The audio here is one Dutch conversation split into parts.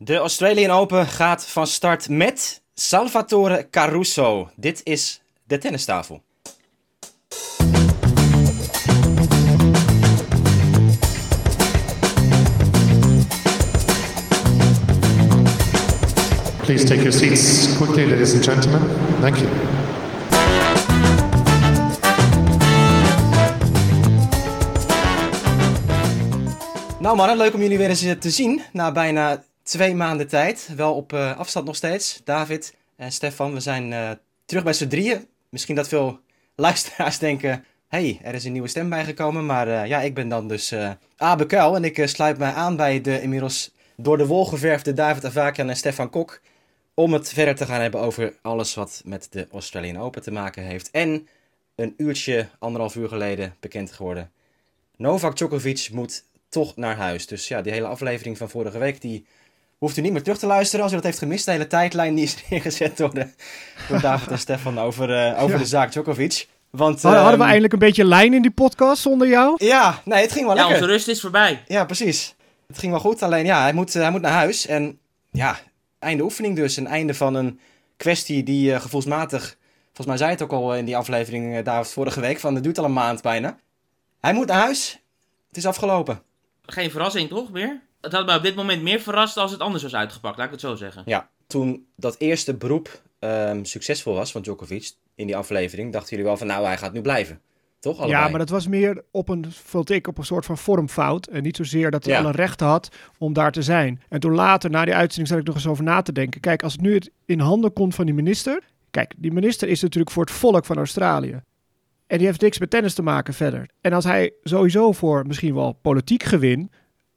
De Australian Open gaat van start met Salvatore Caruso. Dit is de tennistafel. Please take your seats quickly, ladies and gentlemen. Thank you. Nou mannen, leuk om jullie weer eens eh, te zien na bijna twee maanden tijd. Wel op uh, afstand nog steeds. David en Stefan, we zijn uh, terug bij z'n drieën. Misschien dat veel luisteraars denken, hey, er is een nieuwe stem bijgekomen. Maar uh, ja, ik ben dan dus Abe Kuil en ik sluit mij aan bij de inmiddels door de wol geverfde David Avakian en Stefan Kok. Om het verder te gaan hebben over alles wat met de Australian Open te maken heeft. En een uurtje, anderhalf uur geleden bekend geworden. Novak Djokovic moet toch naar huis. Dus ja, die hele aflevering van vorige week, die hoeft u niet meer terug te luisteren als u dat heeft gemist. De hele tijdlijn die is neergezet door, de, door David en Stefan over, uh, over de zaak Djokovic. Want, hadden, hadden we ehm, eindelijk een beetje lijn in die podcast zonder jou? Ja, nee, het ging wel Ja, lekker. onze rust is voorbij. Ja, precies. Het ging wel goed, alleen ja, hij moet, eh, hij moet naar huis. En ja, einde oefening dus. Een einde van een kwestie die uh, gevoelsmatig... Volgens mij zei het ook al in die aflevering uh, daar vorige week, van het duurt al een maand bijna. Hij moet naar huis. Het is afgelopen. Geen verrassing toch meer? Het had mij op dit moment meer verrast als het anders was uitgepakt, laat ik het zo zeggen. Ja, toen dat eerste beroep um, succesvol was van Djokovic in die aflevering, dachten jullie wel van nou, hij gaat nu blijven. Toch? Allebei. Ja, maar dat was meer op een, vond ik, op een soort van vormfout. En niet zozeer dat hij Ja. alle rechten had om daar te zijn. En toen later, na die uitzending, zat ik nog eens over na te denken. Kijk, als het nu het in handen komt van die minister. Kijk, die minister is natuurlijk voor het volk van Australië. En die heeft niks met tennis te maken verder. En als hij sowieso voor misschien wel politiek gewin.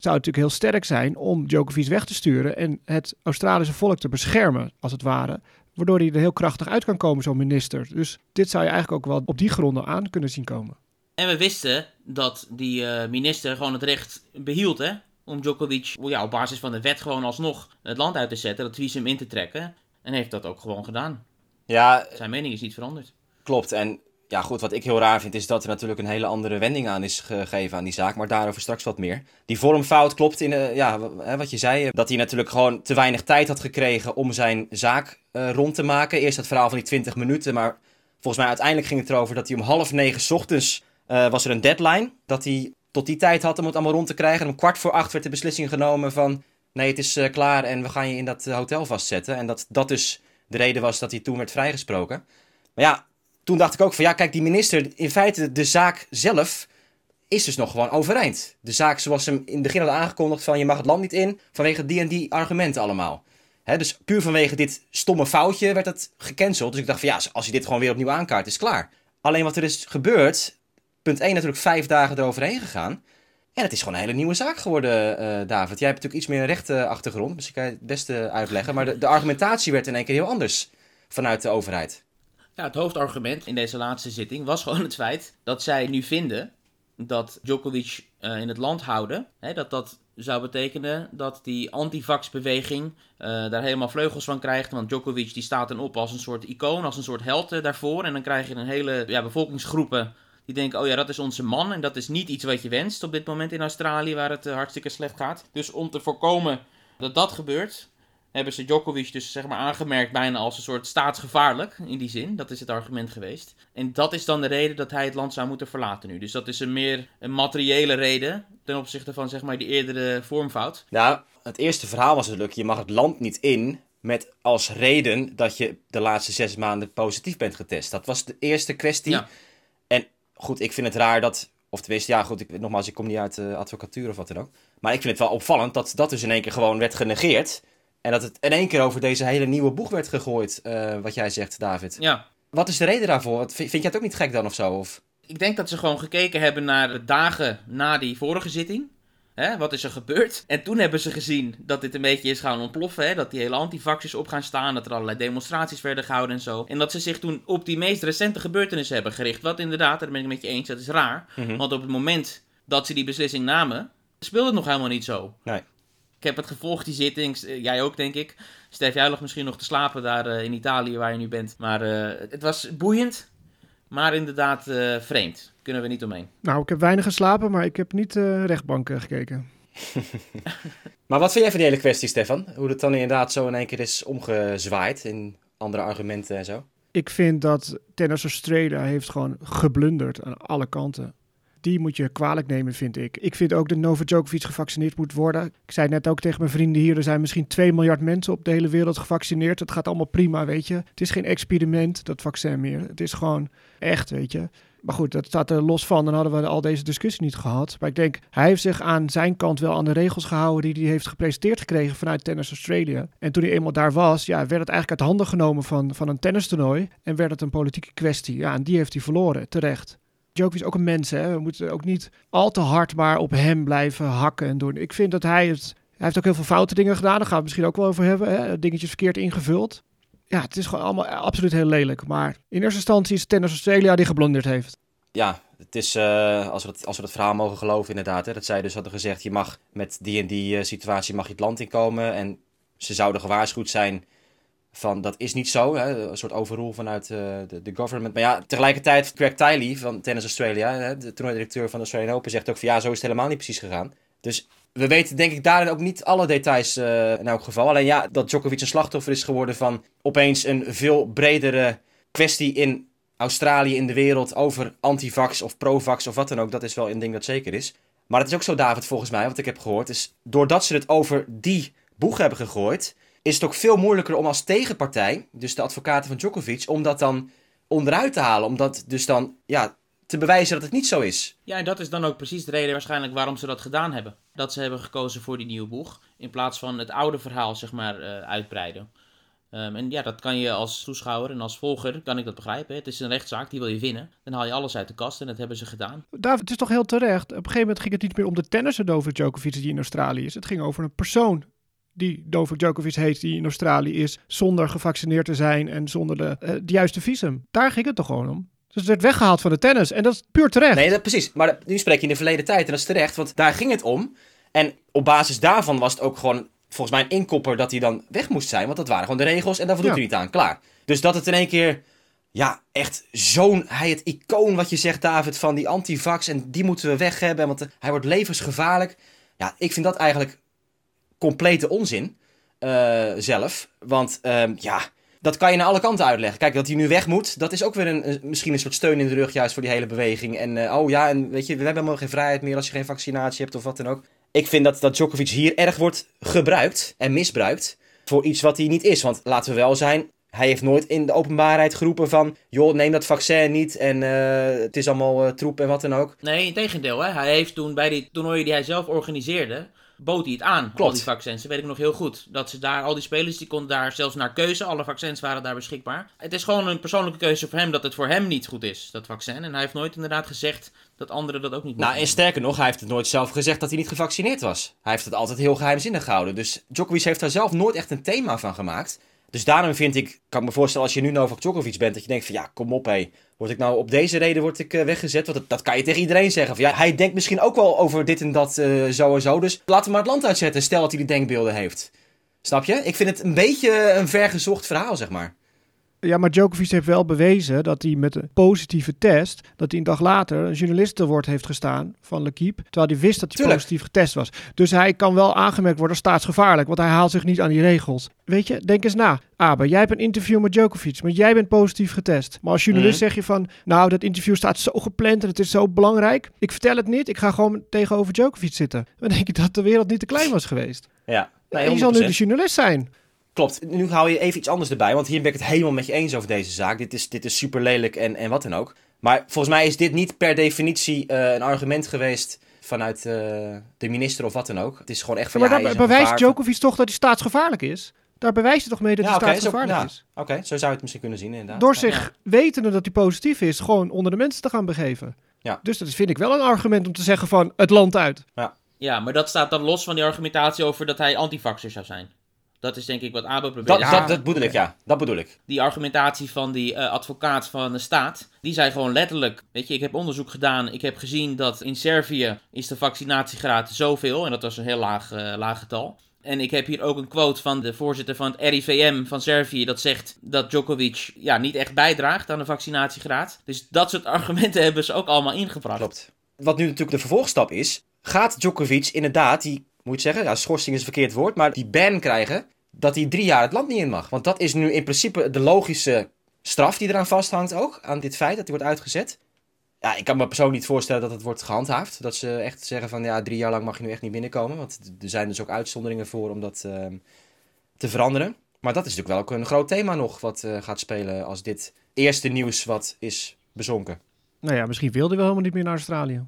Zou het natuurlijk heel sterk zijn om Djokovic weg te sturen. en het Australische volk te beschermen, als het ware. Waardoor hij er heel krachtig uit kan komen, zo'n minister. Dus dit zou je eigenlijk ook wel op die gronden aan kunnen zien komen. En we wisten dat die eh, minister gewoon het recht behield, hè? Om Djokovic ja, op basis van de wet gewoon alsnog het land uit te zetten, dat visum in te trekken. En heeft dat ook gewoon gedaan. Ja, Zijn mening is niet veranderd. klopt. En ja, goed, wat ik heel raar vind is dat er natuurlijk een hele andere wending aan is gegeven aan die zaak. Maar daarover straks wat meer. Die vormfout klopt in, eh, ja, wat je zei. eh, Dat hij natuurlijk gewoon te weinig tijd had gekregen om zijn zaak eh, rond te maken. Eerst dat verhaal van die 20 minuten. Maar volgens mij uiteindelijk ging het erover dat hij om half negen ochtends was er een deadline. Dat hij tot die tijd had om het allemaal rond te krijgen. En om kwart voor acht werd de beslissing genomen van... Nee, het is klaar en we gaan je in dat hotel vastzetten. En dat dat dus de reden was dat hij toen werd vrijgesproken. Maar ja, toen dacht ik ook van ja, kijk, die minister, in feite de zaak zelf is dus nog gewoon overeind. De zaak zoals ze hem in het begin hadden aangekondigd van je mag het land niet in vanwege die en die argumenten allemaal. Dus puur vanwege dit stomme foutje werd het gecanceld. Dus ik dacht van ja, als je dit gewoon weer opnieuw aankaart, is klaar. Alleen wat er is gebeurd, punt 1 natuurlijk vijf dagen eroverheen gegaan. En het is gewoon een hele nieuwe zaak geworden, eh, David. Jij hebt natuurlijk iets meer een rechte achtergrond, dus ik kan het beste uitleggen. Maar de, de argumentatie werd in één keer heel anders vanuit de overheid. Ja, het hoofdargument in deze laatste zitting was gewoon het feit dat zij nu vinden dat Djokovic eh, in het land houden, hè, dat dat zou betekenen dat die antivax-beweging eh, daar helemaal vleugels van krijgt. Want Djokovic die staat dan op als een soort icoon, als een soort held eh, daarvoor. En dan krijg je een hele ja, bevolkingsgroepen die denken, oh ja, dat is onze man. En dat is niet iets wat je wenst op dit moment in Australië, waar het hartstikke slecht gaat. Dus om te voorkomen dat dat gebeurt, hebben ze Djokovic dus zeg maar aangemerkt bijna als een soort staatsgevaarlijk in die zin. Dat is het argument geweest. En dat is dan de reden dat hij het land zou moeten verlaten nu. Dus dat is een meer een materiële reden ten opzichte van zeg maar die eerdere vormfout. Nou, het eerste verhaal was natuurlijk, je mag het land niet in met als reden dat je de laatste zes maanden positief bent getest. Dat was de eerste kwestie. Ja. En goed, ik vind het raar dat, of tenminste, ja goed, ik, nogmaals, ik kom niet uit de advocatuur of wat dan ook. Maar ik vind het wel opvallend dat dat dus in één keer gewoon werd genegeerd. En dat het in één keer over deze hele nieuwe boeg werd gegooid, eh, wat jij zegt, David. Ja. Wat is de reden daarvoor? Vind jij het ook niet gek dan of zo? Of? Ik denk dat ze gewoon gekeken hebben naar de dagen na die vorige zitting. Hè, wat is er gebeurd? En toen hebben ze gezien dat dit een beetje is gaan ontploffen. Hè? Dat die hele antivaxers op gaan staan. Dat er allerlei demonstraties werden gehouden en zo. En dat ze zich toen op die meest recente gebeurtenissen hebben gericht. Wat inderdaad, daar ben ik met je eens, dat is raar. Mhm. Want op het moment dat ze die beslissing namen, speelde het nog helemaal niet zo. Nee. Ik heb het gevolgd, die zitting. Eh, Jij ook, denk ik. Stef, jij lag misschien nog te slapen daar eh, in Italië, waar je nu bent. Maar eh, het was boeiend, maar inderdaad eh, vreemd. Kunnen we niet omheen. Nou, ik heb weinig geslapen, maar ik heb niet eh rechtbank eh, gekeken. maar wat vind jij van die hele kwestie, Stefan? Hoe het dan inderdaad zo in één keer is omgezwaaid in andere argumenten en zo? Ik vind dat Tennis Australia heeft gewoon geblunderd aan alle kanten. Die moet je kwalijk nemen, vind ik. Ik vind ook dat Novak Djokovic gevaccineerd moet worden. Ik zei net ook tegen mijn vrienden hier, er zijn misschien 2 miljard mensen op de hele wereld gevaccineerd. Het gaat allemaal prima, weet je. Het is geen experiment, dat vaccin meer. Het is gewoon echt, weet je. Maar goed, dat staat er los van. Dan hadden we al deze discussie niet gehad. Maar ik denk, hij heeft zich aan zijn kant wel aan de regels gehouden die hij heeft gepresenteerd gekregen vanuit Tennis Australia. En toen hij eenmaal daar was, ja, werd het eigenlijk uit handen genomen van, van een tennistoernooi. En werd het een politieke kwestie. Ja, en die heeft hij verloren, terecht. Djokovic is ook een mens, hè. We moeten ook niet al te hard maar op hem blijven hakken en doen. Ik vind dat hij het... Hij heeft ook heel veel foute dingen gedaan. Daar gaan we het misschien ook wel over hebben. Hè? Dingetjes verkeerd ingevuld ja, het is gewoon allemaal absoluut heel lelijk. Maar in eerste instantie is Tennis Australia die geblondeerd heeft. Ja, het is, uh, als, we het, als we het verhaal mogen geloven inderdaad. Hè, dat zij dus hadden gezegd, je mag met die en die uh, situatie mag je het land inkomen. En ze zouden gewaarschuwd zijn van, dat is niet zo. Hè, een soort overrule vanuit uh, de, de government. Maar ja, tegelijkertijd, Craig Tiley van Tennis Australia, hè, de directeur van de Australian Open, zegt ook van, ja, zo is het helemaal niet precies gegaan. Dus we weten denk ik daarin ook niet alle details uh, in elk geval. Alleen ja, dat Djokovic een slachtoffer is geworden van opeens een veel bredere kwestie in Australië, in de wereld, over antivax of provax of wat dan ook. Dat is wel een ding dat zeker is. Maar het is ook zo, David, volgens mij, wat ik heb gehoord, is doordat ze het over die boeg hebben gegooid, is het ook veel moeilijker om als tegenpartij, dus de advocaten van Djokovic, om dat dan onderuit te halen. Omdat dus dan, ja, te bewijzen dat het niet zo is. Ja, en dat is dan ook precies de reden waarschijnlijk waarom ze dat gedaan hebben. Dat ze hebben gekozen voor die nieuwe boeg. In plaats van het oude verhaal, zeg maar, uh, uitbreiden. Um, en ja, dat kan je als toeschouwer en als volger, kan ik dat begrijpen. Het is een rechtszaak, die wil je winnen. Dan haal je alles uit de kast en dat hebben ze gedaan. David, het is toch heel terecht. Op een gegeven moment ging het niet meer om de tennisser Novak Djokovic die in Australië is. Het ging over een persoon die Novak Djokovic heet, die in Australië is, zonder gevaccineerd te zijn en zonder de, uh, de juiste visum. Daar ging het toch gewoon om. Dus het werd weggehaald van de tennis. En dat is puur terecht. Nee, dat, precies. Maar nu spreek je in de verleden tijd. En dat is terecht, want daar ging het om. En op basis daarvan was het ook gewoon volgens mij een inkopper dat hij dan weg moest zijn. Want dat waren gewoon de regels en daar voldoet ja. hij niet aan. Klaar. Dus dat het in één keer, ja, echt zo'n, hij het icoon wat je zegt David, van die antivax en die moeten we weg hebben, want hij wordt levensgevaarlijk. Ja, ik vind dat eigenlijk complete onzin uh, zelf. Want um, ja, dat kan je naar alle kanten uitleggen. Kijk, dat hij nu weg moet, dat is ook weer een, misschien een soort steun in de rug juist voor die hele beweging. En uh, oh ja, en weet je, we hebben helemaal geen vrijheid meer als je geen vaccinatie hebt of wat dan ook. Ik vind dat, dat Djokovic hier erg wordt gebruikt en misbruikt voor iets wat hij niet is. Want laten we wel zijn, hij heeft nooit in de openbaarheid geroepen van... joh, neem dat vaccin niet en uh, het is allemaal troep en wat dan ook. Nee, in tegendeel. Hè? Hij heeft toen bij die toernooien die hij zelf organiseerde bood hij het aan, Klopt. al die vaccins. Dat weet ik nog heel goed. Dat ze daar, al die spelers, die konden daar zelfs naar keuze. Alle vaccins waren daar beschikbaar. Het is gewoon een persoonlijke keuze voor hem dat het voor hem niet goed is, dat vaccin. En hij heeft nooit inderdaad gezegd dat anderen dat ook niet Nou, en sterker nog, hij heeft het nooit zelf gezegd dat hij niet gevaccineerd was. Hij heeft het altijd heel geheimzinnig gehouden. Dus Djokovic heeft daar zelf nooit echt een thema van gemaakt. Dus daarom vind ik, kan ik me voorstellen als je nu Novak Djokovic bent, dat je denkt van ja, kom op hé. Word ik nou op deze reden word ik, uh, weggezet? Want dat, dat, kan je tegen iedereen zeggen. Ja, hij denkt misschien ook wel over dit en dat uh, zo en zo. Dus laten we maar het land uitzetten. Stel dat hij die denkbeelden heeft. Snap je? Ik vind het een beetje een vergezocht verhaal, zeg maar. Ja, maar Djokovic heeft wel bewezen dat hij met een positieve test, dat hij een dag later een journalist te woord heeft gestaan van L'Equipe, terwijl hij wist dat hij Tuurlijk. positief getest was. Dus hij kan wel aangemerkt worden als staatsgevaarlijk, want hij haalt zich niet aan die regels. Weet je, denk eens na. Aber, jij hebt een interview met Djokovic, maar jij bent positief getest. Maar als journalist mm. zeg je van, nou, dat interview staat zo gepland en het is zo belangrijk. Ik vertel het niet, ik ga gewoon tegenover Djokovic zitten. Dan denk ik dat de wereld niet te klein was geweest. Ja. Nee, en je zal nu de journalist zijn. Klopt. Nu hou je even iets anders erbij, want hier ben ik het helemaal met je eens over deze zaak. Dit is, dit is super lelijk en, en wat dan ook. Maar volgens mij is dit niet per definitie uh, een argument geweest vanuit uh, de minister of wat dan ook. Het is gewoon echt van ja, maar ja, daar bewijst Djokovic toch dat hij staatsgevaarlijk is? Daar bewijst hij toch mee dat ja, hij okay, staatsgevaarlijk zo, is? Oké, okay, zo zou je het misschien kunnen zien inderdaad. Door zich wetende dat hij positief is, gewoon onder de mensen te gaan begeven. Ja. Dus dat vind ik wel een argument om te zeggen van het land uit. Ja. Ja, maar dat staat dan los van die argumentatie over dat hij antivaxer zou zijn. Dat is denk ik wat Abo probeert. Dat, dat, dat bedoel ik, ja. Dat bedoel ik. Die argumentatie van die uh, advocaat van de staat, die zei gewoon letterlijk, weet je, ik heb onderzoek gedaan, ik heb gezien dat in Servië is de vaccinatiegraad zoveel, en dat was een heel laag, uh, laag getal. En ik heb hier ook een quote van de voorzitter van het RIVM van Servië. Dat zegt dat Djokovic ja, niet echt bijdraagt aan de vaccinatiegraad. Dus dat soort argumenten hebben ze ook allemaal ingebracht. Klopt. Wat nu natuurlijk de vervolgstap is. Gaat Djokovic inderdaad die moet je zeggen, ja, schorsing is een verkeerd woord, maar die ban krijgen dat hij drie jaar het land niet in mag. Want dat is nu in principe de logische straf die eraan vasthangt ook, aan dit feit dat hij wordt uitgezet. Ja, ik kan me persoonlijk niet voorstellen dat het wordt gehandhaafd. Dat ze echt zeggen van ja, drie jaar lang mag je nu echt niet binnenkomen. Want er zijn dus ook uitzonderingen voor om dat ehm, te veranderen. Maar dat is natuurlijk wel ook een groot thema nog wat eh, gaat spelen als dit eerste nieuws wat is bezonken. Nou ja, misschien wilde hij wel helemaal niet meer naar Australië.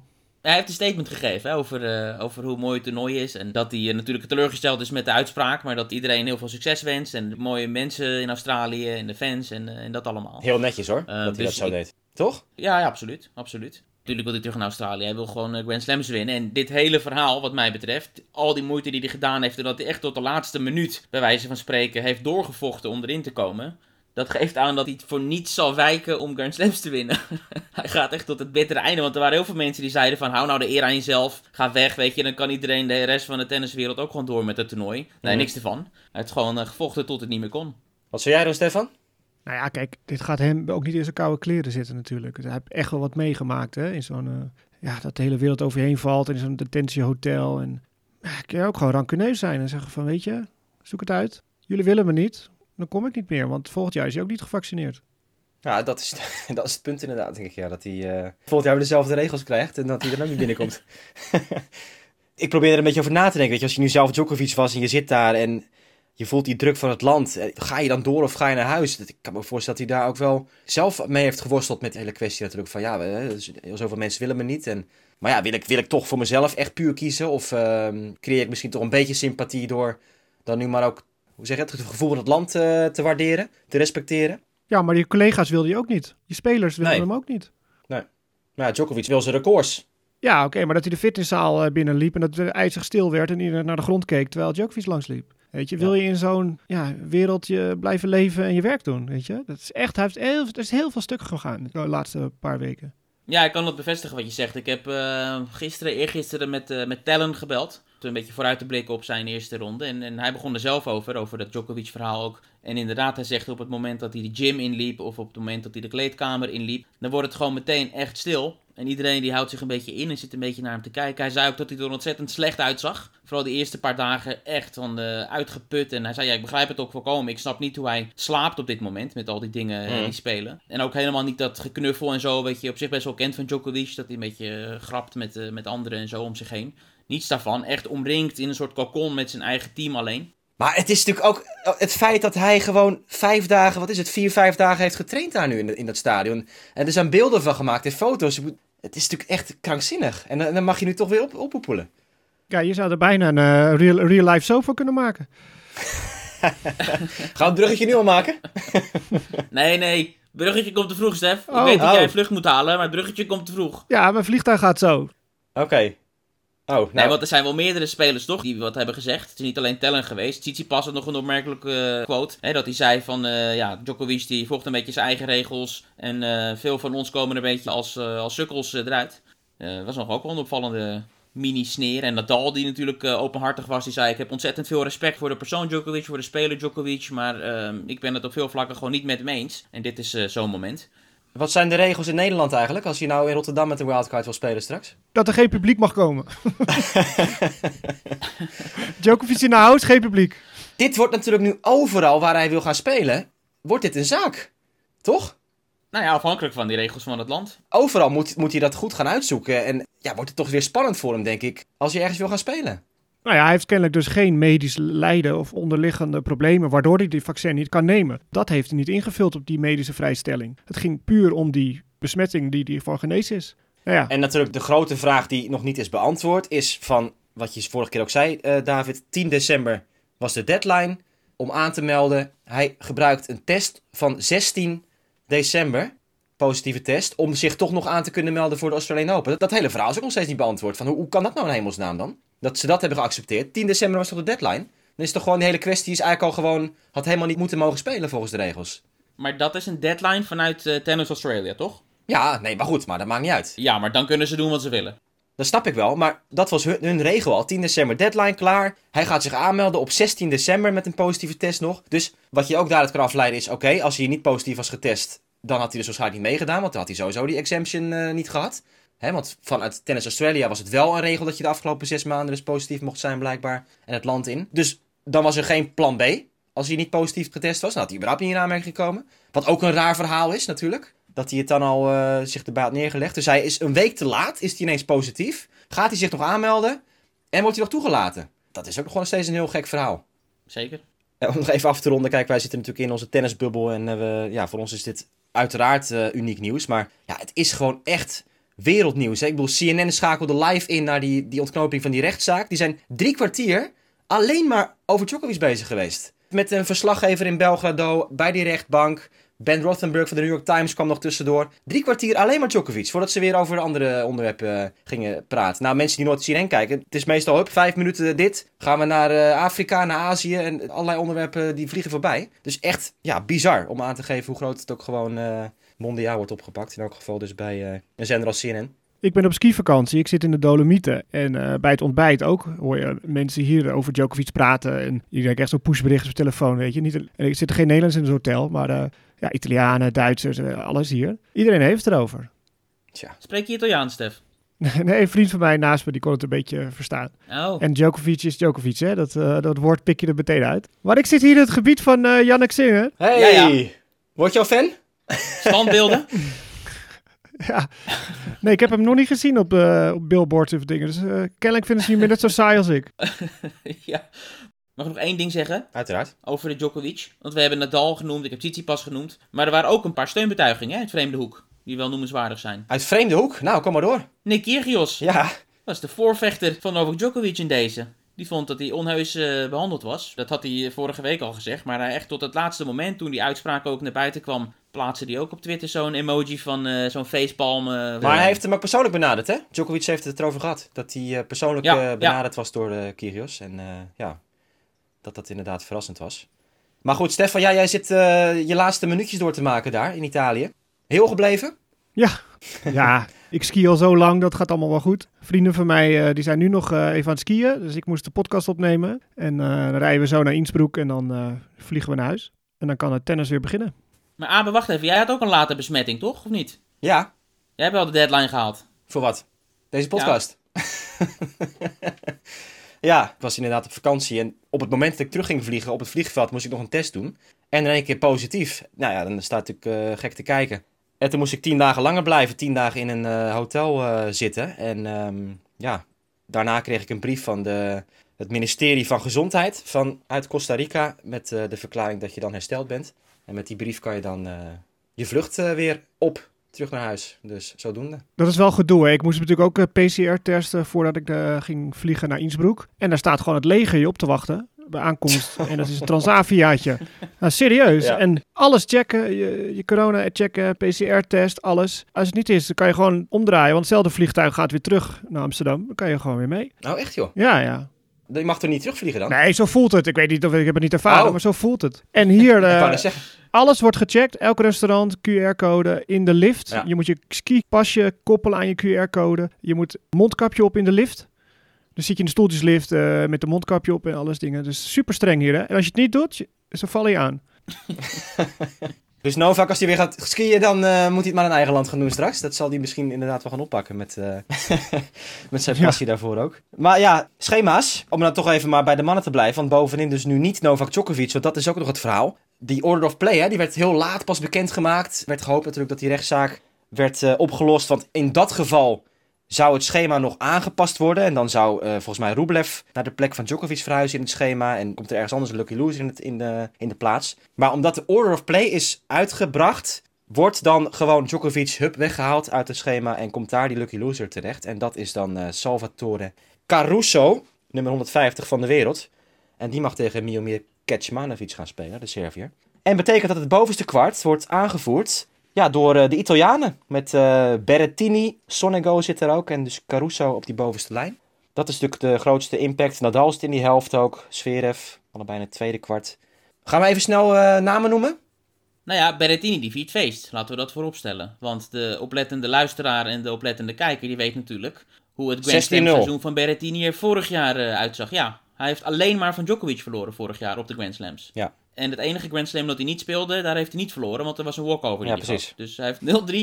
Hij heeft een statement gegeven hè, over, eh, over hoe mooi het toernooi is. En dat hij eh, natuurlijk teleurgesteld is met de uitspraak. Maar dat iedereen heel veel succes wenst. En mooie mensen in Australië en de fans en, en dat allemaal. Heel netjes hoor, dat hij dus dat zo ik- deed. Toch? Ja, ja, absoluut. absoluut. Natuurlijk wil hij terug naar Australië. Hij wil gewoon eh, Grand Slams winnen. En dit hele verhaal, wat mij betreft, al die moeite die hij gedaan heeft... en dat hij echt tot de laatste minuut, bij wijze van spreken, heeft doorgevochten om erin te komen... dat geeft aan dat hij voor niets zal wijken om Grand Slams te winnen. hij gaat echt tot het bittere einde. Want er waren heel veel mensen die zeiden van... hou nou de eer aan jezelf, ga weg, weet je. Dan kan iedereen, de rest van de tenniswereld, ook gewoon door met het toernooi. Nee, Mhm. niks ervan. Hij heeft gewoon eh, gevochten tot het niet meer kon. Wat zou jij doen, Stefan? Nou ja, kijk, dit gaat hem ook niet in zijn koude kleren zitten natuurlijk. Hij heeft echt wel wat meegemaakt, hè. In zo'n, eh, ja, dat de hele wereld over je heen valt in zo'n detentiehotel. En ja, kun je ook gewoon rancuneus zijn en zeggen van, weet je, zoek het uit. Jullie willen me niet, dan kom ik niet meer, want volgend jaar is hij ook niet gevaccineerd. Ja, dat is, dat is het punt inderdaad, denk ik. Ja, dat hij eh volgend jaar weer dezelfde regels krijgt en dat hij er ook niet binnenkomt. ik probeer er een beetje over na te denken. Weet je, als je nu zelf Djokovic was en je zit daar en je voelt die druk van het land. eh, Ga je dan door of ga je naar huis? Ik kan me voorstellen dat hij daar ook wel zelf mee heeft geworsteld met de hele kwestie natuurlijk. Van ja, eh, dus heel zoveel mensen willen me niet. En, maar ja, wil ik, wil ik toch voor mezelf echt puur kiezen? Of ehm, creëer ik misschien toch een beetje sympathie door dan nu maar ook, hoe zeg je het, het gevoel van het land eh, te waarderen, te respecteren? Ja, maar die collega's wilde je ook niet. Je spelers wilden Nee. hem ook niet. Maar ja, Djokovic wil zijn records. Ja, oké, maar dat hij de fitnesszaal eh, binnenliep en dat het ijzig stil werd en iedereen naar de grond keek terwijl Djokovic langsliep. Weet je, wil je in zo'n ja, wereldje blijven leven en je werk doen, weet je? Dat is echt, hij heeft heel, er is heel veel stukken gegaan de laatste paar weken. Ja, ik kan dat bevestigen wat je zegt. Ik heb eh, gisteren, eergisteren met, eh met Tellen gebeld. Toen een beetje vooruit te blikken op zijn eerste ronde. En, en hij begon er zelf over, over dat Djokovic-verhaal ook. En inderdaad, hij zegt op het moment dat hij de gym inliep... of op het moment dat hij de kleedkamer inliep... dan wordt het gewoon meteen echt stil. En iedereen die houdt zich een beetje in en zit een beetje naar hem te kijken. Hij zei ook dat hij er ontzettend slecht uitzag. Vooral de eerste paar dagen echt van uitgeput. En hij zei, ja, ik begrijp het ook volkomen. Ik snap niet hoe hij slaapt op dit moment met al die dingen eh, Mm. die spelen. En ook helemaal niet dat geknuffel en zo, weet je, op zich best wel kent van Djokovic. Dat hij een beetje eh, grapt met, eh, met anderen en zo om zich heen. Niets daarvan. Echt omringd in een soort cocon met zijn eigen team alleen. Maar het is natuurlijk ook het feit dat hij gewoon vijf dagen, wat is het, vier, vijf dagen heeft getraind daar nu in, in dat stadion. En er zijn beelden van gemaakt en foto's. Het is natuurlijk echt krankzinnig. En dan, dan mag je nu toch weer op, oppoepelen. Ja, je zou er bijna een eh, real, real life soap van kunnen maken. Gaan we het bruggetje nu al maken? Nee, nee. Bruggetje komt te vroeg, Stef. Ik Oh. weet dat Oh. jij een vlucht moet halen, maar het bruggetje komt te vroeg. Ja, mijn vliegtuig gaat zo. Oké. Oh, nou, Nee, want er zijn wel meerdere spelers toch die wat hebben gezegd. Het is niet alleen Tellen geweest. Tsitsipas had nog een opmerkelijke eh, quote. Hè, dat hij zei van, eh, ja, Djokovic die volgt een beetje zijn eigen regels. En eh, veel van ons komen een beetje als, als sukkels eruit. Was nog ook wel een opvallende mini-sneer. En Nadal die natuurlijk openhartig was. Die zei, ik heb ontzettend veel respect voor de persoon Djokovic, voor de speler Djokovic. Maar ehm, ik ben het op veel vlakken gewoon niet met hem eens. En dit is zo'n moment. Wat zijn de regels in Nederland eigenlijk? Als je nou in Rotterdam met de wildcard wil spelen straks? Dat er geen publiek mag komen. Djokovic in de house, geen publiek. Dit wordt natuurlijk nu overal waar hij wil gaan spelen, wordt dit een zaak. Toch? Nou ja, afhankelijk van die regels van het land. Overal moet, moet hij dat goed gaan uitzoeken. En ja, wordt het toch weer spannend voor hem, denk ik, als hij ergens wil gaan spelen. Nou ja, hij heeft kennelijk dus geen medisch lijden of onderliggende problemen waardoor hij die vaccin niet kan nemen. Dat heeft hij niet ingevuld op die medische vrijstelling. Het ging puur om die besmetting die hij van genezen is. Nou ja, En natuurlijk de grote vraag die nog niet is beantwoord is van, wat je vorige keer ook zei, eh, David, 10 december was de deadline om aan te melden. Hij gebruikt een test van 16 december, positieve test, om zich toch nog aan te kunnen melden voor de Australian Open. Dat, dat hele verhaal is ook nog steeds niet beantwoord. Van, hoe, hoe kan dat nou in hemelsnaam dan? Dat ze dat hebben geaccepteerd. 10 december was toch de deadline? Dan is toch gewoon die hele kwestie is eigenlijk al gewoon, had helemaal niet moeten mogen spelen volgens de regels. Maar dat is een deadline vanuit eh, Tennis Australia, toch? Ja, nee, maar goed, maar dat maakt niet uit. Ja, maar dan kunnen ze doen wat ze willen. Dat snap ik wel, maar dat was hun, hun regel al. 10 december deadline klaar. Hij gaat zich aanmelden op 16 december met een positieve test nog. Dus wat je ook daaruit kan afleiden is: oké, als hij niet positief was getest, dan had hij dus waarschijnlijk niet meegedaan, want dan had hij sowieso die exemption eh, niet gehad. Hè, want vanuit Tennis Australia was het wel een regel dat je de afgelopen zes maanden dus positief mocht zijn blijkbaar. En het land in. Dus dan was er geen plan B. Als hij niet positief getest was, dan had hij überhaupt niet in aanmerking gekomen. Wat ook een raar verhaal is natuurlijk. Dat hij het dan al uh, zich erbij had neergelegd. Dus hij is een week te laat, is hij ineens positief. Gaat hij zich nog aanmelden en wordt hij nog toegelaten. Dat is ook gewoon steeds een heel gek verhaal. Zeker. En om nog even af te ronden, kijk, wij zitten natuurlijk in onze tennisbubbel. En uh, we, ja, voor ons is dit uiteraard uh, uniek nieuws. Maar ja, het is gewoon echt wereldnieuws. Ik bedoel, CNN schakelde live in naar die, die ontknoping van die rechtszaak. Die zijn drie kwartier alleen maar over Djokovic bezig geweest. Met een verslaggever in Belgrado, bij die rechtbank. Ben Rothenberg van de New York Times kwam nog tussendoor. Drie kwartier alleen maar Djokovic, voordat ze weer over andere onderwerpen uh, gingen praten. Nou, mensen die nooit CNN kijken, het is meestal op vijf minuten dit. Gaan we naar uh, Afrika, naar Azië en allerlei onderwerpen die vliegen voorbij. Dus echt, ja, bizar om aan te geven hoe groot het ook gewoon uh, mondiaal wordt opgepakt. In elk geval dus bij een zender als CNN. Ik ben op skivakantie, ik zit in de Dolomieten. En uh, bij het ontbijt ook hoor je mensen hier over Djokovic praten. En je krijgt echt zo'n pushbericht op telefoon, weet je. Niet, en er zitten geen Nederlanders in het hotel, maar uh, ja, Italianen, Duitsers, uh, alles hier. Iedereen heeft het erover. Tja. Spreek je Italiaans, Stef? nee, een vriend van mij naast me, die kon het een beetje verstaan. Oh. En Djokovic is Djokovic, hè. Dat, dat woord pik je er meteen uit. Maar ik zit hier in het gebied van uh, Jannik Singer. Hey, ja, ja. word je al fan? Standbeelden? Ja, nee, ik heb hem nog niet gezien op, uh, op billboards of dingen. Dus uh, kennelijk vinden ze hem net zo saai als ik. ja. Mag ik nog één ding zeggen? Uiteraard. Over de Djokovic. Want we hebben Nadal genoemd, ik heb Tsitsipas genoemd. Maar er waren ook een paar steunbetuigingen hè, uit vreemde hoek. Die wel noemenswaardig zijn. Uit vreemde hoek? Nou, kom maar door. Nick Kyrgios. Ja. Dat is de voorvechter van Novak Djokovic in deze. Die vond dat hij onheus uh, behandeld was. Dat had hij vorige week al gezegd. Maar echt tot het laatste moment, toen die uitspraak ook naar buiten kwam, plaatste hij ook op Twitter zo'n emoji van uh, zo'n facepalm. Uh, maar hij heeft hem ook persoonlijk benaderd, hè? Djokovic heeft het erover gehad. Dat hij uh, persoonlijk ja, benaderd ja. was door Kyrgios. En ja, dat dat inderdaad verrassend was. Maar goed, Stefan, ja, jij zit je laatste minuutjes door te maken daar in Italië. Heel gebleven? Ja, ja. ik ski al zo lang, dat gaat allemaal wel goed. Vrienden van mij, die zijn nu nog even aan het skiën. Dus ik moest de podcast opnemen. En dan rijden we zo naar Innsbruck en dan vliegen we naar huis. En dan kan het tennis weer beginnen. Maar Abe, wacht even. Jij had ook een late besmetting, toch? Of niet? Ja. Jij hebt wel de deadline gehaald. Voor wat? Deze podcast? Ja. ja, ik was inderdaad op vakantie. En op het moment dat ik terug ging vliegen op het vliegveld, moest ik nog een test doen. En in één keer positief. Nou ja, dan staat natuurlijk uh, gek te kijken. En toen moest ik tien dagen langer blijven. Tien dagen in een uh, hotel uh, zitten. En um, ja, daarna kreeg ik een brief van de, het ministerie van Gezondheid vanuit Costa Rica. Met de verklaring dat je dan hersteld bent. En met die brief kan je dan uh, je vlucht uh, weer op, terug naar huis. Dus zodoende. Dat is wel gedoe. Hè? Ik moest natuurlijk ook uh, PCR testen voordat ik ging vliegen naar Innsbruck. En daar staat gewoon het leger je op te wachten bij aankomst. en dat is een Transaviaatje. Nou, serieus. Ja. En alles checken. Je, je corona checken, PCR-test, alles. Als het niet is, dan kan je gewoon omdraaien. Want hetzelfde vliegtuig gaat weer terug naar Amsterdam. Dan kan je gewoon weer mee. Nou, echt joh? Ja, ja. Je mag er niet terugvliegen dan? Nee, zo voelt het. Ik weet niet of ik heb het niet ervaren, oh. maar zo voelt het. En hier, uh, alles wordt gecheckt. Elk restaurant, QR-code in de lift. Ja. Je moet je ski-pasje koppelen aan je QR-code. Je moet mondkapje op in de lift. Dus zit je in de stoeltjeslift uh, met de mondkapje op en alles dingen. Dus super streng hier, hè. En als je het niet doet, dan val je aan. Dus Novak, als hij weer gaat skiën, dan uh, moet hij het maar in eigen land gaan doen straks. Dat zal hij misschien inderdaad wel gaan oppakken met, uh, met zijn passie ja. daarvoor ook. Maar ja, schema's. Om dan toch even maar bij de mannen te blijven. Want bovenin dus nu niet Novak Djokovic, want dat is ook nog het verhaal. Die order of play, hè, die werd heel laat pas bekendgemaakt. Werd gehoopt natuurlijk dat die rechtszaak werd uh, opgelost. Want in dat geval zou het schema nog aangepast worden. En dan zou uh, volgens mij Rublev naar de plek van Djokovic verhuizen in het schema. En komt er ergens anders een lucky loser in, het, in, de, in de plaats. Maar omdat de order of play is uitgebracht, wordt dan gewoon Djokovic hup weggehaald uit het schema. En komt daar die lucky loser terecht. En dat is dan uh, Salvatore Caruso, nummer 150 van de wereld. En die mag tegen Miomir Kecmanovic gaan spelen, de Serviër. En betekent dat het bovenste kwart wordt aangevoerd ja, door uh, de Italianen. Met uh, Berrettini, Sonego zit er ook en dus Caruso op die bovenste lijn. Dat is natuurlijk de grootste impact. Nadal zit in die helft ook. Zverev, allebei in het tweede kwart. Gaan we even snel uh, namen noemen? Nou ja, Berrettini die viert feest. Laten we dat voorop stellen. Want de oplettende luisteraar en de oplettende kijker... die weet natuurlijk hoe het Grand Slam seizoen van Berrettini er vorig jaar uitzag. Ja, hij heeft alleen maar van Djokovic verloren vorig jaar op de Grand Slams. Ja, En het enige Grand Slam dat hij niet speelde, daar heeft hij niet verloren, want er was een walkover. die Ja, hij precies. had. Dus hij heeft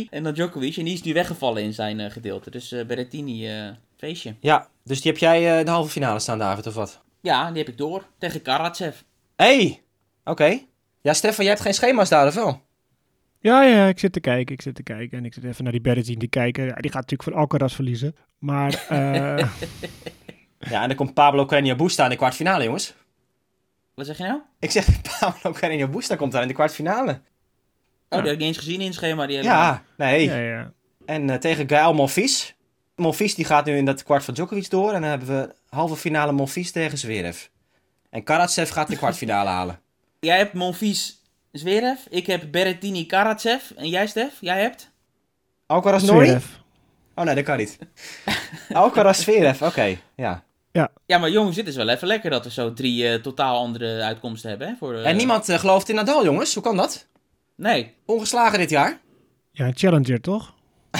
0-3 en dan Djokovic. En die is nu weggevallen in zijn eh, gedeelte. Dus eh Berrettini, eh, feestje. Ja, dus die heb jij eh, in de halve finale staan, David, of wat? Ja, die heb ik door. Tegen Karatsev. hey, oké. Ja, Stefan, jij hebt geen schema's daar, of wel? Ja, ja, ik zit te kijken, ik zit te kijken. En ik zit even naar die Berrettini te kijken. Ja, die gaat natuurlijk van Alcaraz verliezen. Maar eh, Ja, en dan komt Pablo Carreño Busta in de kwartfinale, jongens. Wat zeg je nou? Ik zeg, Pablo Carreño Busta komt daar in de kwartfinale. Oh, die heb ik niet eens gezien in het schema. Die Ja, nee. ja, ja. En eh, tegen Gael Monfils. Monfils die gaat nu in dat kwart van Djokovic door. En dan hebben we halve finale Monfils tegen Zverev. En Karatsev gaat de kwartfinale halen. Jij hebt Monfils Zverev. Ik heb Berrettini Karatsev. En jij, Stef? Jij hebt? Alcaraz Nori? Oh nee, dat kan niet. Alcaraz Zverev, oké. Ja. Ja, maar jongens, dit is wel even lekker dat we zo drie eh, totaal andere uitkomsten hebben. Hè, voor, eh, En niemand eh, gelooft in Nadal, jongens. Hoe kan dat? Nee. Ongeslagen dit jaar. Ja, een challenger toch?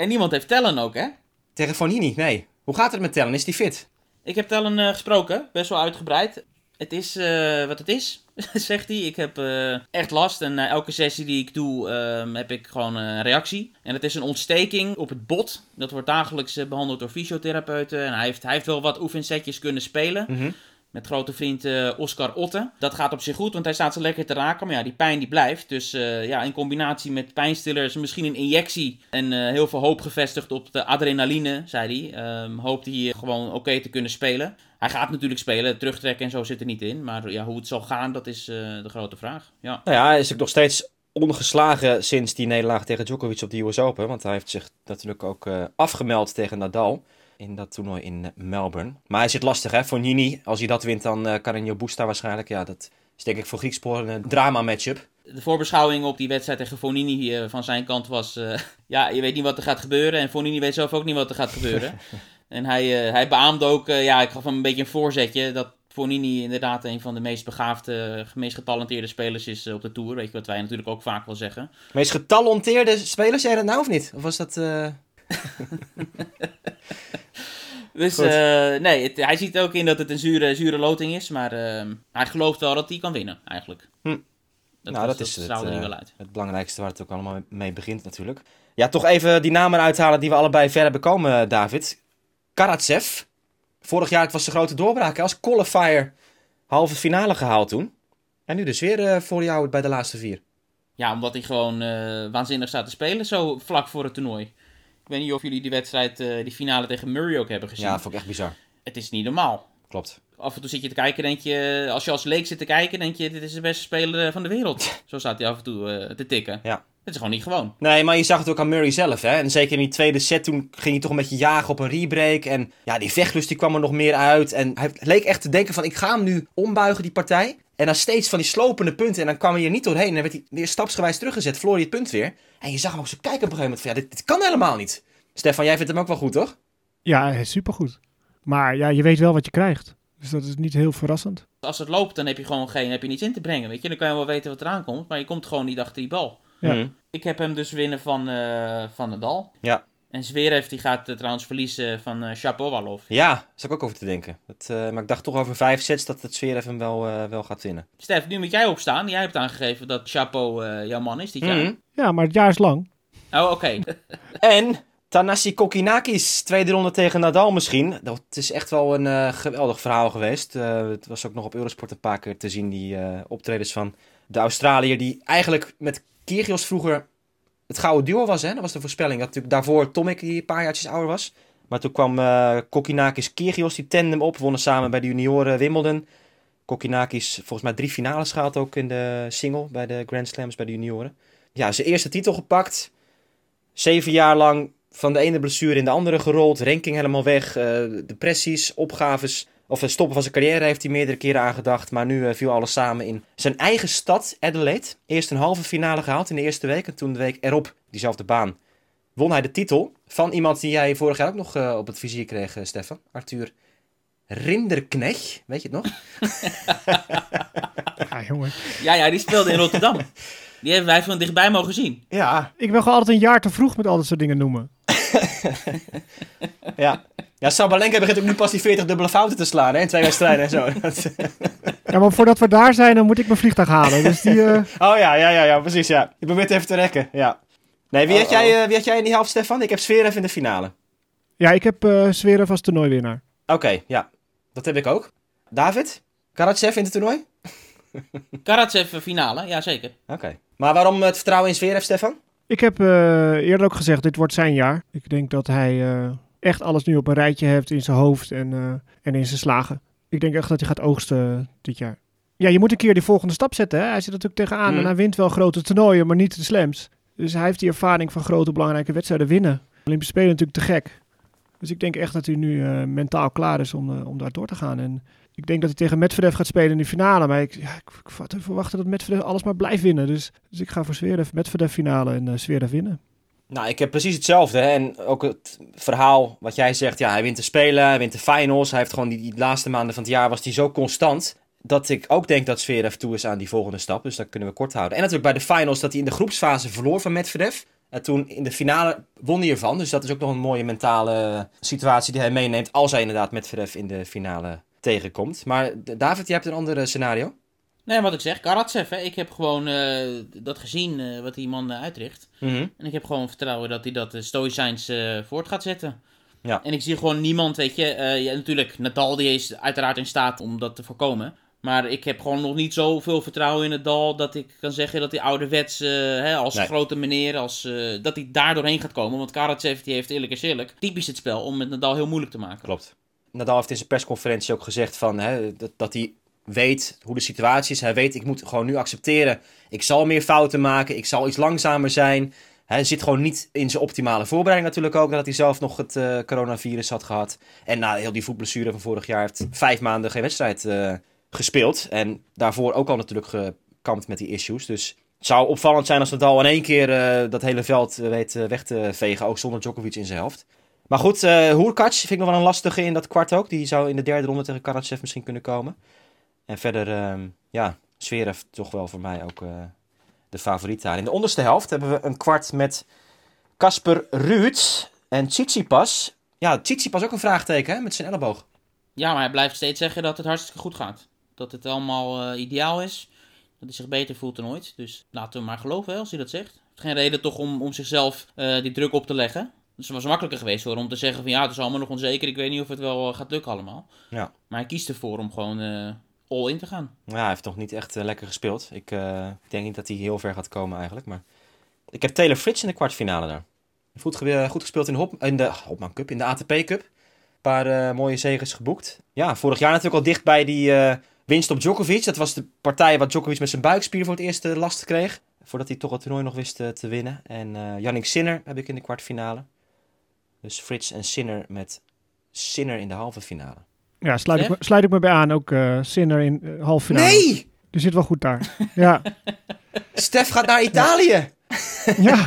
En niemand heeft Tellen ook, hè? Tegen Fonini, nee. Hoe gaat het met Tellen? Is die fit? Ik heb Tellen eh, gesproken, best wel uitgebreid. Het is eh, wat het is, zegt hij. Ik heb eh, echt last en na elke sessie die ik doe ehm, heb ik gewoon een reactie. En het is een ontsteking op het bot. Dat wordt dagelijks eh, behandeld door fysiotherapeuten. En hij heeft, hij heeft wel wat oefensetjes kunnen spelen. Mhm. Met grote vriend eh, Oscar Otte. Dat gaat op zich goed, want hij staat ze lekker te raken. Maar ja, die pijn die blijft. Dus eh, ja, in combinatie met pijnstillers, misschien een injectie. En eh, heel veel hoop gevestigd op de adrenaline, zei hij. Ehm, hoopt hij eh, gewoon oké te kunnen spelen. Hij gaat natuurlijk spelen, terugtrekken en zo zit er niet in. Maar ja, hoe het zal gaan, dat is de grote vraag. Ja. Nou ja, hij is ook nog steeds ongeslagen sinds die nederlaag tegen Djokovic op de US Open. Want hij heeft zich natuurlijk ook afgemeld tegen Nadal in dat toernooi in Melbourne. Maar hij zit lastig hè, voor Nini. Als hij dat wint, dan eh Carreño Busta waarschijnlijk. Ja, dat is denk ik voor Griekspoor een drama-matchup. De voorbeschouwing op die wedstrijd tegen Fonini eh, van zijn kant was... eh, ja, je weet niet wat er gaat gebeuren. En Fonini weet zelf ook niet wat er gaat gebeuren. en hij, eh, hij beaamde ook... ja, ik gaf hem een beetje een voorzetje... dat Fonini inderdaad een van de meest begaafde... meest getalenteerde spelers is op de Tour. Weet je wat wij natuurlijk ook vaak wel zeggen. Meest getalenteerde spelers, jij dat nou of niet? Of was dat... eh, Dus eh, nee, het- hij ziet ook in dat het een zure, zure loting is. Maar eh, hij gelooft wel dat hij kan winnen, eigenlijk. Hm. Dat, nou, was- dat is het, eh, wel uit. het belangrijkste waar het ook allemaal mee begint natuurlijk. Ja, toch even die namen uithalen die we allebei ver hebben komen, David. Karatsev. Vorig jaar was de grote doorbraak als qualifier halve finale gehaald toen. En nu dus weer eh, voor jou bij de laatste vier. Ja, omdat hij gewoon eh, waanzinnig staat te spelen, zo vlak voor het toernooi. Ik weet niet of jullie die wedstrijd, eh, die finale tegen Murray ook hebben gezien. Ja, dat vond ik echt bizar. Het is niet normaal. Klopt. Af en toe zit je te kijken, denk je, als je als leek zit te kijken, denk je, dit is de beste speler eh, van de wereld. Zo staat hij af en toe eh, te tikken. Ja. Het is gewoon niet gewoon. Nee, maar je zag het ook aan Murray zelf. Hè? En zeker in die tweede set, toen ging hij toch een beetje jagen op een rebreak. En ja, die vechtlust die kwam er nog meer uit. En hij leek echt te denken van, ik ga hem nu ombuigen, die partij. En dan steeds van die slopende punten. En dan kwam hij er niet doorheen. En dan werd hij weer stapsgewijs teruggezet, verloor hij het punt weer. En je zag hem ook zo kijken op een gegeven moment van, ja, dit, dit kan helemaal niet. Stefan, jij vindt hem ook wel goed, toch? Ja, hij is supergoed. Maar ja, je weet wel wat je krijgt. Dus dat is niet heel verrassend. Als het loopt, dan heb je gewoon geen, heb je niets in te brengen, weet je. Dan kan je wel weten wat eraan komt, maar je komt gewoon niet achter die bal. Ja. Mhm. Ik heb hem dus winnen van, eh van Nadal. Ja. En Zverev die gaat eh, trouwens verliezen van Shapovalov. Ja, daar zat ik ook over te denken. Dat, eh, maar ik dacht toch over vijf sets dat het Zverev hem wel, wel gaat winnen. Stef, nu moet jij opstaan. Jij hebt aangegeven dat Chapo eh, jouw man is dit jaar. Mhm. Ja, maar het jaar is lang. Oh, oké. En Tanasi Kokinakis, tweede ronde tegen Nadal misschien. Dat is echt wel een eh, geweldig verhaal geweest. Eh, het was ook nog op Eurosport een paar keer te zien, die eh, optredens van de Australiër. Die eigenlijk met Kyrgios vroeger het gouden duo was. Hè? Dat was de voorspelling. Dat natuurlijk daarvoor Tomic, die een paar jaartjes ouder was. Maar toen kwam eh Kokinakis Kyrgios, die tandem op. Wonnen samen bij de junioren Wimbledon. Kokinakis volgens mij drie finales gehaald ook in de single bij de Grand Slams bij de junioren. Ja, zijn eerste titel gepakt. Zeven jaar lang van de ene blessure in de andere gerold. Ranking helemaal weg. eh, depressies, opgaves. Of het stoppen van zijn carrière heeft hij meerdere keren aangedacht. Maar nu eh, viel alles samen in zijn eigen stad, Adelaide. Eerst een halve finale gehaald in de eerste week. En toen de week erop, diezelfde baan, won hij de titel. Van iemand die jij vorig jaar ook nog eh, op het vizier kreeg, eh, Stefan. Arthur Rinderknecht. Weet je het nog? Ja, jongen. Ja, ja, die speelde in Rotterdam. Die hebben wij van dichtbij mogen zien. Ja. Ik ben gewoon altijd een jaar te vroeg met al dat soort dingen noemen. ja. Ja, Sabalenka begint ook nu pas die 40 dubbele fouten te slaan, hè, in twee wedstrijden en zo. Ja, maar voordat we daar zijn, dan moet ik mijn vliegtuig halen. Dus die, eh, oh ja, ja, ja, ja, precies, ja. Je probeert even te rekken, ja. Nee, wie, had jij, eh, wie had jij in die half, Stefan? Ik heb Zverev in de finale. ja, ik heb eh Zverev als toernooiwinnaar. Oké, ja. Dat heb ik ook. David? Karatsev in het toernooi? Karatsev eh, finale, ja zeker. Oké. Maar waarom het vertrouwen in Zverev, Stefan? Ik heb eh, eerder ook gezegd, dit wordt zijn jaar. Ik denk dat hij eh, echt alles nu op een rijtje heeft in zijn hoofd en, eh, en in zijn slagen. Ik denk echt dat hij gaat oogsten dit jaar. Ja, je moet een keer die volgende stap zetten. Hè? Hij zit natuurlijk tegenaan Mhm. en hij wint wel grote toernooien, maar niet de slams. Dus hij heeft die ervaring van grote belangrijke wedstrijden winnen. Olympische Spelen natuurlijk te gek. Dus ik denk echt dat hij nu eh, mentaal klaar is om, eh, om daar door te gaan. En ik denk dat hij tegen Medvedev gaat spelen in de finale. Maar ik, ja, ik, ik verwachten dat Medvedev alles maar blijft winnen. Dus, dus ik ga voor Zverev, Medvedev finale en eh Zverev winnen. Nou, ik heb precies hetzelfde. En ook het verhaal wat jij zegt. Ja, hij wint de Spelen, hij wint de finals. Hij heeft gewoon die, laatste maanden van het jaar was hij zo constant. Dat ik ook denk dat Zverev toe is aan die volgende stap. Dus dat kunnen we kort houden. En natuurlijk bij de finals dat hij in de groepsfase verloor van Medvedev. En toen in de finale won hij ervan. Dus dat is ook nog een mooie mentale situatie die hij meeneemt. Als hij inderdaad Medvedev in de finale tegenkomt. Maar David, jij hebt een ander eh, scenario. Nee, wat ik zeg, Karatsev, hè. ik heb gewoon eh, dat gezien eh, wat die man uitricht. Mhm. En ik heb gewoon vertrouwen dat hij dat stoïcijns voort gaat zetten. Ja. En ik zie gewoon niemand, weet je, ja, natuurlijk, Nadal die is uiteraard in staat om dat te voorkomen. Maar ik heb gewoon nog niet zoveel vertrouwen in Nadal dat ik kan zeggen dat hij ouderwets, hè, als Nee. grote meneer, als, dat hij daar doorheen gaat komen. Want Karatsev die heeft eerlijk is eerlijk typisch het spel om met Nadal heel moeilijk te maken. Klopt. Nadal heeft in zijn persconferentie ook gezegd van, hè, dat, hij weet hoe de situatie is. Hij weet, ik moet gewoon nu accepteren. Ik zal meer fouten maken. Ik zal iets langzamer zijn. Hij zit gewoon niet in zijn optimale voorbereiding natuurlijk ook. Nadat hij zelf nog het eh, coronavirus had gehad. En na heel die voetblessure van vorig jaar heeft vijf maanden geen wedstrijd eh, gespeeld. En daarvoor ook al natuurlijk gekampt met die issues. Dus het zou opvallend zijn als Nadal in één keer eh, dat hele veld weet weg te vegen. Ook zonder Djokovic in zijn helft. Maar goed, Hoerkac vind ik nog wel een lastige in dat kwart ook. Die zou in de derde ronde tegen Karatsev misschien kunnen komen. En verder, ehm, ja, Zverev toch wel voor mij ook eh, de favoriet daar. In de onderste helft hebben we een kwart met Kasper Ruud en Tsitsipas. Ja, Tsitsipas ook een vraagteken hè, met zijn elleboog. Ja, maar hij blijft steeds zeggen dat het hartstikke goed gaat. Dat het allemaal eh, ideaal is. Dat hij zich beter voelt dan ooit. Dus laten we maar geloven als hij dat zegt. Geen reden toch om, om zichzelf die druk op te leggen. Dus het was makkelijker geweest hoor, om te zeggen van ja, het is allemaal nog onzeker. Ik weet niet of het wel eh, gaat lukken allemaal. Ja. Maar hij kiest ervoor om gewoon eh, all in te gaan. Ja, hij heeft nog niet echt eh, lekker gespeeld. Ik denk niet dat hij heel ver gaat komen eigenlijk. Maar ik heb Taylor Fritz in de kwartfinale daar. Goed, ge- goed gespeeld in de, Hop, in de Hopman Cup, in de ATP Cup. Een paar mooie zegens geboekt. Ja, vorig jaar natuurlijk al dicht bij die winst op Djokovic. Dat was de partij waar Djokovic met zijn buikspier voor het eerst last kreeg. Voordat hij toch het toernooi nog wist te winnen. En Yannick Sinner heb ik in de kwartfinale. Dus Fritz en Sinner met Sinner in de halve finale. Ja, sluit ik, me, Stef? sluit ik me bij aan. Ook eh Sinner in uh, halve finale. Nee! Die zit wel goed daar. ja. Stef gaat naar Italië! ja.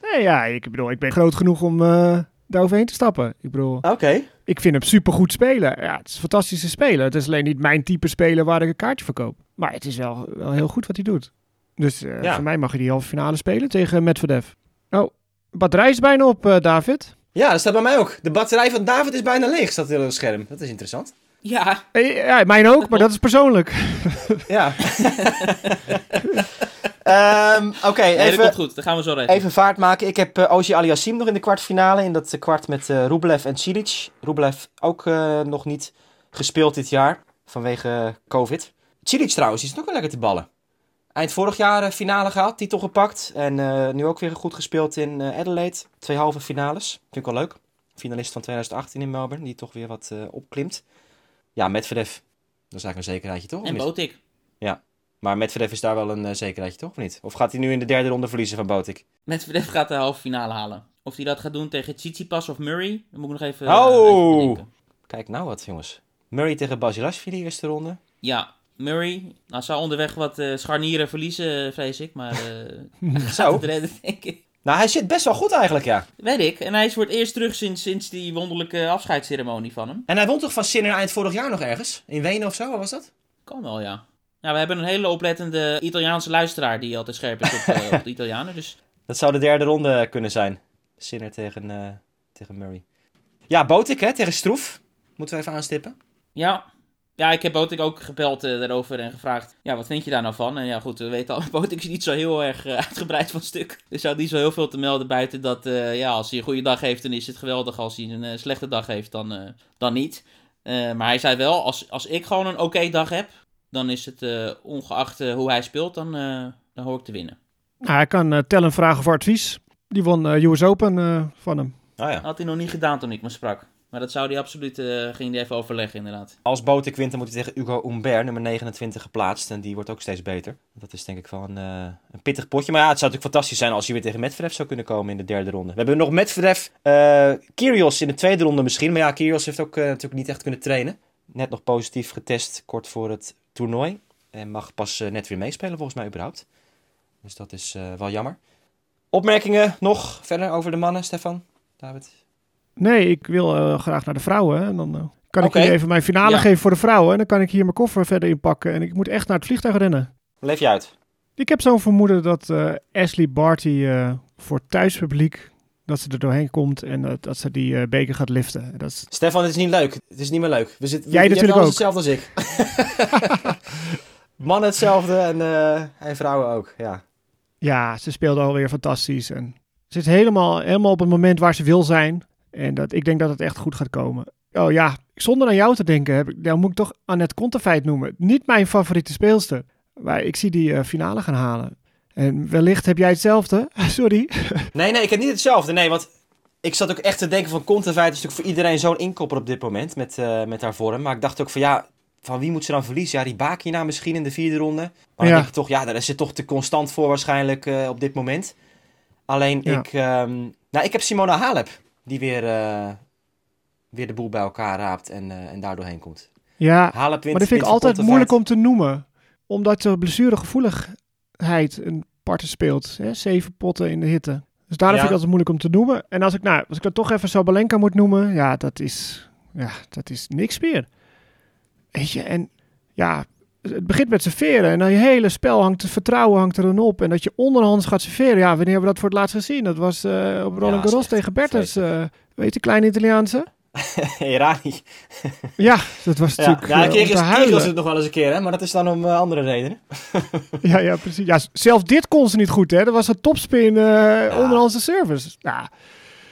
Nee, ja, ik bedoel, ik ben groot genoeg om eh, daar overheen te stappen. Ik bedoel, Oké. ik vind hem supergoed spelen. Ja, het is een fantastische speler. Het is alleen niet mijn type speler waar ik een kaartje voor koop. Maar het is wel, wel heel goed wat hij doet. Dus eh, Ja. voor mij mag je die halve finale spelen tegen Medvedev. Oh, batterij is bijna op, eh, David. Ja, dat staat bij mij ook. De batterij van David is bijna leeg, staat er op het scherm. Dat is interessant. Ja, Eh, ja, mijn ook, maar dat is persoonlijk. Ja. Ehm, Oké, nee, dat even, komt goed. Dan gaan we zo regelen. even vaart maken. Ik heb uh, Oji Aliassim nog in de kwartfinale. In dat eh, kwart met eh Rublev en Cilic. Rublev ook eh, nog niet gespeeld dit jaar. Vanwege eh, COVID. Cilic trouwens, die is ook wel lekker te ballen. Eind vorig jaar eh, finale gehaald, titel gepakt. En eh, nu ook weer goed gespeeld in eh, Adelaide. Twee halve finales. Vind ik wel leuk. Finalist van 2018 in Melbourne, die toch weer wat eh, opklimt. Ja, Medvedev. Dat is eigenlijk een zekerheidje, toch? En? Botik. Maar Medvedev is daar wel een uh, zekerheidje, toch? Of niet? Of gaat hij nu in de derde ronde verliezen van Botik? Medvedev gaat de halve finale halen. Of hij dat gaat doen tegen Tsitsipas of Murray, dan moet ik nog even, Oh! uh, even. Kijk nou wat, jongens. Murray tegen Basilashvili, eerste ronde. Ja, Murray. Nou, zou onderweg wat uh, scharnieren verliezen, vrees ik. Maar uh, Zo. gaat het redden, denk ik. Nou, hij zit best wel goed eigenlijk, ja. Weet ik. En hij is voor het eerst terug sinds, sinds die wonderlijke afscheidsceremonie van hem. En hij won toch van Sinner eind vorig jaar nog ergens? In Wenen of zo, wat was dat? Kan wel, ja. Ja, we hebben een hele oplettende Italiaanse luisteraar die altijd scherp is op, uh, op de Italianen. Dus Dat zou de derde ronde kunnen zijn. Sinner tegen, eh, tegen Murray. Ja, Botik hè, tegen Stroef. Moeten we even aanstippen. Ja, ja, ik heb Botik ook gebeld uh, daarover en gevraagd, ja, wat vind je daar nou van? En ja, goed, we weten al, Botik is niet zo heel erg uh, uitgebreid van stuk. Dus zou niet zo heel veel te melden buiten dat, uh, ja, als hij een goede dag heeft, dan is het geweldig. Als hij een slechte dag heeft, dan, dan niet. maar hij zei wel, als, als ik gewoon een oké okay dag heb, dan is het ongeacht hoe hij speelt, dan, dan hoor ik te winnen. Nou, hij kan tellen vragen voor advies. Die won US Open van hem. Oh ja. Had hij nog niet gedaan toen ik me sprak. Maar dat zou hij absoluut, uh, ging hij even overleggen inderdaad. Als wint, dan moet hij tegen Hugo Humbert, nummer 29, geplaatst. En die wordt ook steeds beter. Dat is denk ik wel een, uh, een pittig potje. Maar ja, het zou natuurlijk fantastisch zijn als hij weer tegen Medvedev zou kunnen komen in de derde ronde. We hebben nog Medvedev, uh, Kyrgios in de tweede ronde misschien. Maar ja, Kyrgios heeft ook natuurlijk niet echt kunnen trainen. Net nog positief getest kort voor het toernooi. En mag pas net weer meespelen volgens mij überhaupt. Dus dat is wel jammer. Opmerkingen nog verder over de mannen, Stefan? David? Nee, ik wil uh, graag naar de vrouwen. En dan uh, kan ik okay. even mijn finale ja. geven voor de vrouwen. En dan kan ik hier mijn koffer verder inpakken. En ik moet echt naar het vliegtuig rennen. Leef je uit? Ik heb zo'n vermoeden dat uh, Ashley Barty voor thuispubliek... dat ze er doorheen komt en dat, dat ze die beker gaat liften. Dat is... Stefan, het is niet leuk. Het is niet meer leuk. We zitten, Jij natuurlijk ook. hetzelfde als ik. Mannen hetzelfde en, en vrouwen ook, ja. Ja, ze speelde alweer fantastisch. En ze is helemaal, helemaal op het moment waar ze wil zijn. En dat, ik denk dat het echt goed gaat komen. Oh ja, zonder aan jou te denken, heb ik, dan moet ik toch Annette Kontefeit noemen. Niet mijn favoriete speelster. Maar ik zie die uh, finale gaan halen. En wellicht heb jij hetzelfde. Sorry. Nee, nee, ik heb niet hetzelfde. Nee, want ik zat ook echt te denken van Kontefeit is natuurlijk voor iedereen zo'n inkopper op dit moment met, uh, met haar vorm. Maar ik dacht ook van ja, van wie moet ze dan verliezen? Ja, die Bakina misschien in de vierde ronde. Maar dan ja. denk ik toch, ja, daar is ze toch te constant voor waarschijnlijk uh, op dit moment. Alleen ja. ik, um, nou, ik heb Simona Halep die weer, uh, weer de boel bij elkaar raapt en, uh, en daardoor heen komt. Ja, Halep wint, maar dat vind ik altijd moeilijk om te noemen. Omdat de blessuregevoeligheid een parten speelt. Hè? Zeven potten in de hitte. Dus daarom ja. vind ik altijd moeilijk om te noemen. En als ik, nou, als ik dan toch even Sabalenka moet noemen, ja, dat is, ja, dat is niks meer. Weet je, en ja, het begint met serveren en dan je hele spel hangt, het vertrouwen hangt er dan op. En dat je onderhands gaat serveren. Ja, wanneer hebben we dat voor het laatst gezien? Dat was uh, op Roland Garros ja, tegen Bertens. Uh, weet je, kleine Italiaanse? Irani. ja, dat was natuurlijk Ja, ja uh, was het nog wel eens een keer, hè? maar dat is dan om uh, andere redenen. ja, ja, precies. Ja, zelfs dit kon ze niet goed, hè? Dat was een topspin uh, ja. onderhandse service. Ja.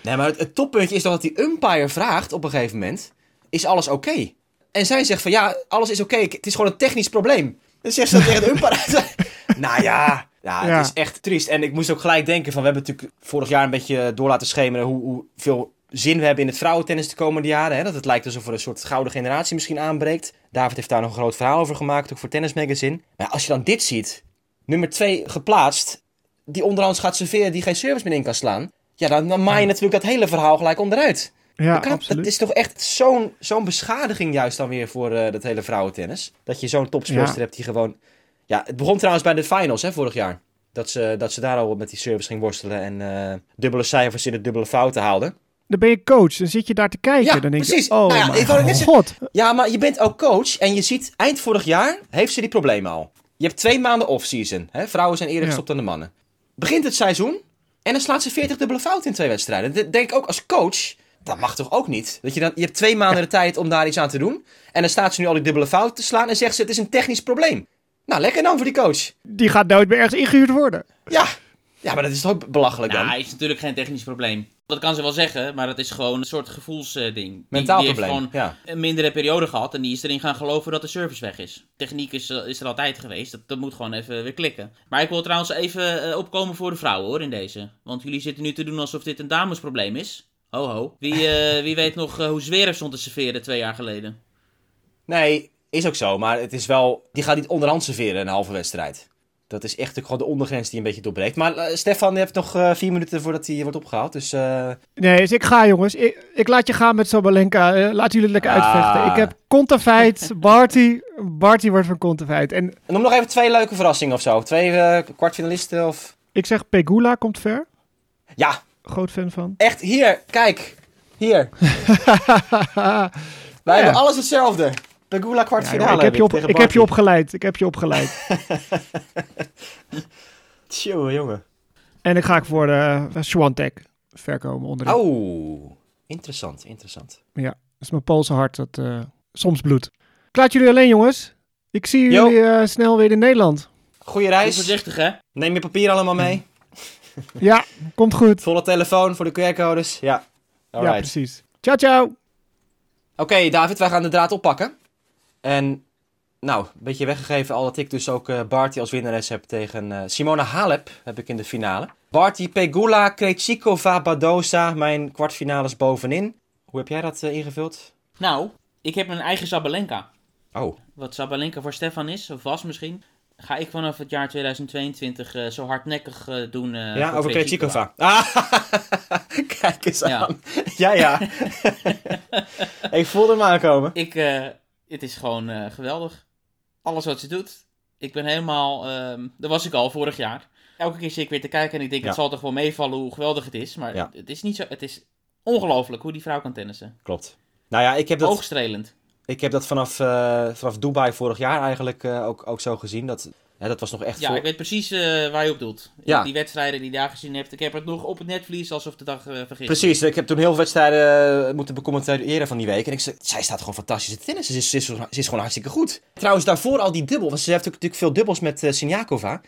Nee, maar het, het, toppuntje is dat die umpire vraagt op een gegeven moment... is alles oké? Okay? En zij zegt van ja, alles is oké, okay. het is gewoon een technisch probleem. Dan zegt ze dat tegen de umpire. nou ja, ja, het is echt triest. En ik moest ook gelijk denken van, we hebben natuurlijk vorig jaar een beetje door laten schemeren hoe, hoeveel zin we hebben in het vrouwentennis de komende jaren. Hè? Dat het lijkt alsof er een soort gouden generatie misschien aanbreekt. David heeft daar nog een groot verhaal over gemaakt, ook voor Tennis Magazine. Maar als je dan dit ziet, nummer 2 geplaatst, die onderhands gaat serveren, die geen service meer in kan slaan. Ja, dan, dan maai je natuurlijk dat hele verhaal gelijk onderuit. Ja, kan, absoluut. Het is toch echt zo'n zo'n beschadiging juist dan weer voor uh, dat hele vrouwentennis. Dat je zo'n topspeelster ja. hebt die gewoon... Ja, het begon trouwens bij de finals hè, vorig jaar. Dat ze, dat ze daar al met die service ging worstelen en uh, dubbele cijfers in de dubbele fouten haalde. Dan ben je coach, dan zit je daar te kijken. Ja, dan denk precies. Je, oh nou ja, ik God. Ja, maar je bent ook coach en je ziet eind vorig jaar heeft ze die problemen al. Je hebt twee maanden off-season. Vrouwen zijn eerder gestopt dan de mannen. Begint het seizoen en dan slaat ze 40 dubbele fouten in twee wedstrijden. Dat denk ik ook als coach dat mag toch ook niet? Dat je, dan, je hebt twee maanden de tijd om daar iets aan te doen. En dan staat ze nu al die dubbele fouten te slaan en zegt ze: het is een technisch probleem. Nou, lekker dan voor die coach. Die gaat nooit meer ergens ingehuurd worden. Ja, ja maar dat is toch belachelijk dan? Ja, is natuurlijk geen technisch probleem. Dat kan ze wel zeggen, maar dat is gewoon een soort gevoelsding. Mentaal die, probleem, heeft gewoon een mindere periode gehad en die is erin gaan geloven dat de service weg is. Techniek is, eh, is er altijd geweest, dat, dat moet gewoon even weer klikken. Maar ik wil trouwens even uh, opkomen voor de vrouwen hoor, in deze. Want jullie zitten nu te doen alsof dit een damesprobleem is. Ho ho. Wie, uh, wie weet nog uh, hoe Zverev stond te serveren twee jaar geleden? Nee, is ook zo. Maar het is wel... Die gaat niet onderhand serveren een halve wedstrijd. Dat is echt gewoon de ondergrens die een beetje doorbreekt. Maar uh, Stefan, je hebt nog vier minuten voordat hij wordt opgehaald. Dus, Nee, dus ik ga jongens. Ik, ik laat je gaan met Sobalenka. laat jullie lekker ah. uitvechten. Ik heb Kontafeit, Barty. Barty wordt van Kontafeit. En... en noem nog even twee leuke verrassingen of zo. Twee kwartfinalisten of... Ik zeg Pegula komt ver. Ja, groot fan van. Echt, hier, kijk. Hier. Wij hebben alles hetzelfde. Pegula kwartfinale. Ja, ik heb, je, op, ik heb je opgeleid. Ik heb je opgeleid. Tjoe, jongen. En ik ga ik voor de uh, Swantek. ver komen onderin. Oh, interessant, interessant. Ja, dat is mijn Poolse hart dat eh, soms bloedt. Ik laat jullie alleen, jongens. Ik zie jullie eh, snel weer in Nederland. Goeie Doe reis. voorzichtig, hè? Neem je papier allemaal mee. Ja, komt goed. Volle telefoon voor de QR-codes. Ja. Ja, precies. Ciao, ciao. Oké, David, wij gaan de draad oppakken. En, nou, een beetje weggegeven al dat ik dus ook eh Barty als winnares heb tegen eh, Simona Halep, heb ik in de finale. Barty, Pegula, Krejcikova, Badosa, mijn kwartfinales bovenin. Hoe heb jij dat eh, ingevuld? Nou, ik heb een eigen Sabalenka. Oh, Wat Sabalenka voor Stefan is, of was misschien. Ga ik vanaf het jaar 2022 eh, zo hardnekkig eh, doen. eh, ja, over Krejcikova. Ah, kijk eens Ja. aan. Ja, ja. ik voelde hem aankomen. Ik, het is gewoon geweldig. Alles wat ze doet. Ik ben helemaal, ehm daar was ik al vorig jaar. Elke keer zit ik weer te kijken en ik denk, Ja. het zal toch wel meevallen hoe geweldig het is. Maar Ja. het is niet zo, het is ongelooflijk hoe die vrouw kan tennissen. Klopt. Nou ja, ik heb dat... Oogstrelend. Ik heb dat vanaf, eh, vanaf Dubai vorig jaar eigenlijk eh, ook, ook zo gezien. Dat, hè, dat was nog echt Ja, voor... ik weet precies eh, waar je op doelt. Ja. Die wedstrijden die je daar gezien hebt. Ik heb het nog op het netvlies alsof de dag vergist. Precies, ik heb toen heel veel wedstrijden moeten becommentariëren van die week. En ik zei, zij staat gewoon fantastisch te tennis. Ze is, ze, is, ze is gewoon hartstikke goed. Trouwens, daarvoor al die dubbel. Want ze heeft natuurlijk veel dubbels met eh Siniakova.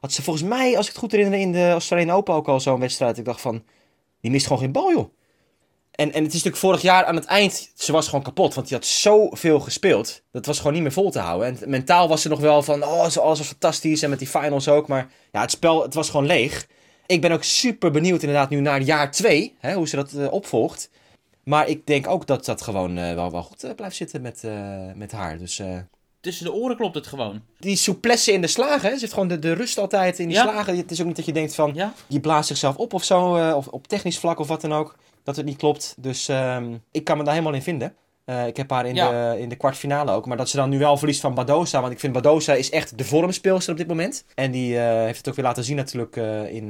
Had ze volgens mij, als ik het goed herinner, in de Australian Open ook al zo'n wedstrijd. Ik dacht van, die mist gewoon geen bal, joh. En, en het is natuurlijk vorig jaar aan het eind, ze was gewoon kapot. Want die had zoveel gespeeld. Dat was gewoon niet meer vol te houden. En mentaal was ze nog wel van, oh, alles was fantastisch. En met die finals ook. Maar ja, het spel, het was gewoon leeg. Ik ben ook super benieuwd inderdaad nu naar jaar 2, hè, hoe ze dat eh, opvolgt. Maar ik denk ook dat dat gewoon eh, wel, wel goed eh, blijft zitten met, met haar. Dus Tussen de oren klopt het gewoon. die souplesse in de slagen, hè. ze heeft gewoon de, de rust altijd in die Ja. slagen. Het is ook niet dat je denkt van, Ja, die blaast zichzelf op of zo, of op technisch vlak of wat dan ook. Dat het niet klopt. Dus ehm, ik kan me daar helemaal in vinden. Eh, ik heb haar in, Ja. de, in de kwartfinale ook. Maar dat ze dan nu wel verliest van Badosa. Want ik vind Badosa is echt de vormspeelster op dit moment. En die eh, heeft het ook weer laten zien natuurlijk eh, in...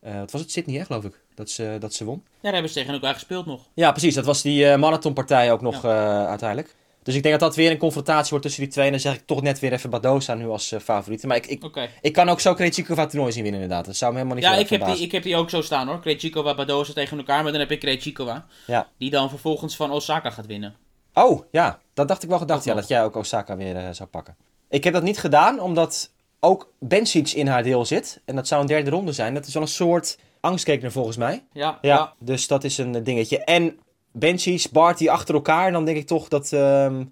wat was het? Sydney, hè, geloof ik. Dat ze, dat ze won. ja daar hebben ze tegen elkaar gespeeld nog. Ja, precies. Dat was die marathonpartij ook nog uiteindelijk. Dus ik denk dat dat weer een confrontatie wordt tussen die twee. En dan zeg ik toch net weer even Badosa nu als eh, favoriete. Maar ik, ik, ik kan ook zo Krejcikova toernooi zien winnen inderdaad. Dat zou me helemaal niet Ja, ik heb, die, ik heb die ook zo staan hoor. Krejcikova, Badoza tegen elkaar. Maar dan heb ik Krejcikova. Ja. Die dan vervolgens van Osaka gaat winnen. Oh, ja. Dat dacht ik wel gedacht. Ook Ja, nog. dat jij ook Osaka weer eh, zou pakken. Ik heb dat niet gedaan, omdat ook Bencic in haar deel zit. En dat zou een derde ronde zijn. Dat is wel een soort angstkekener volgens mij. Ja, Ja, ja. dus dat is een eh, dingetje. En Bencic, Barty achter elkaar. Dan denk ik toch dat... ehm,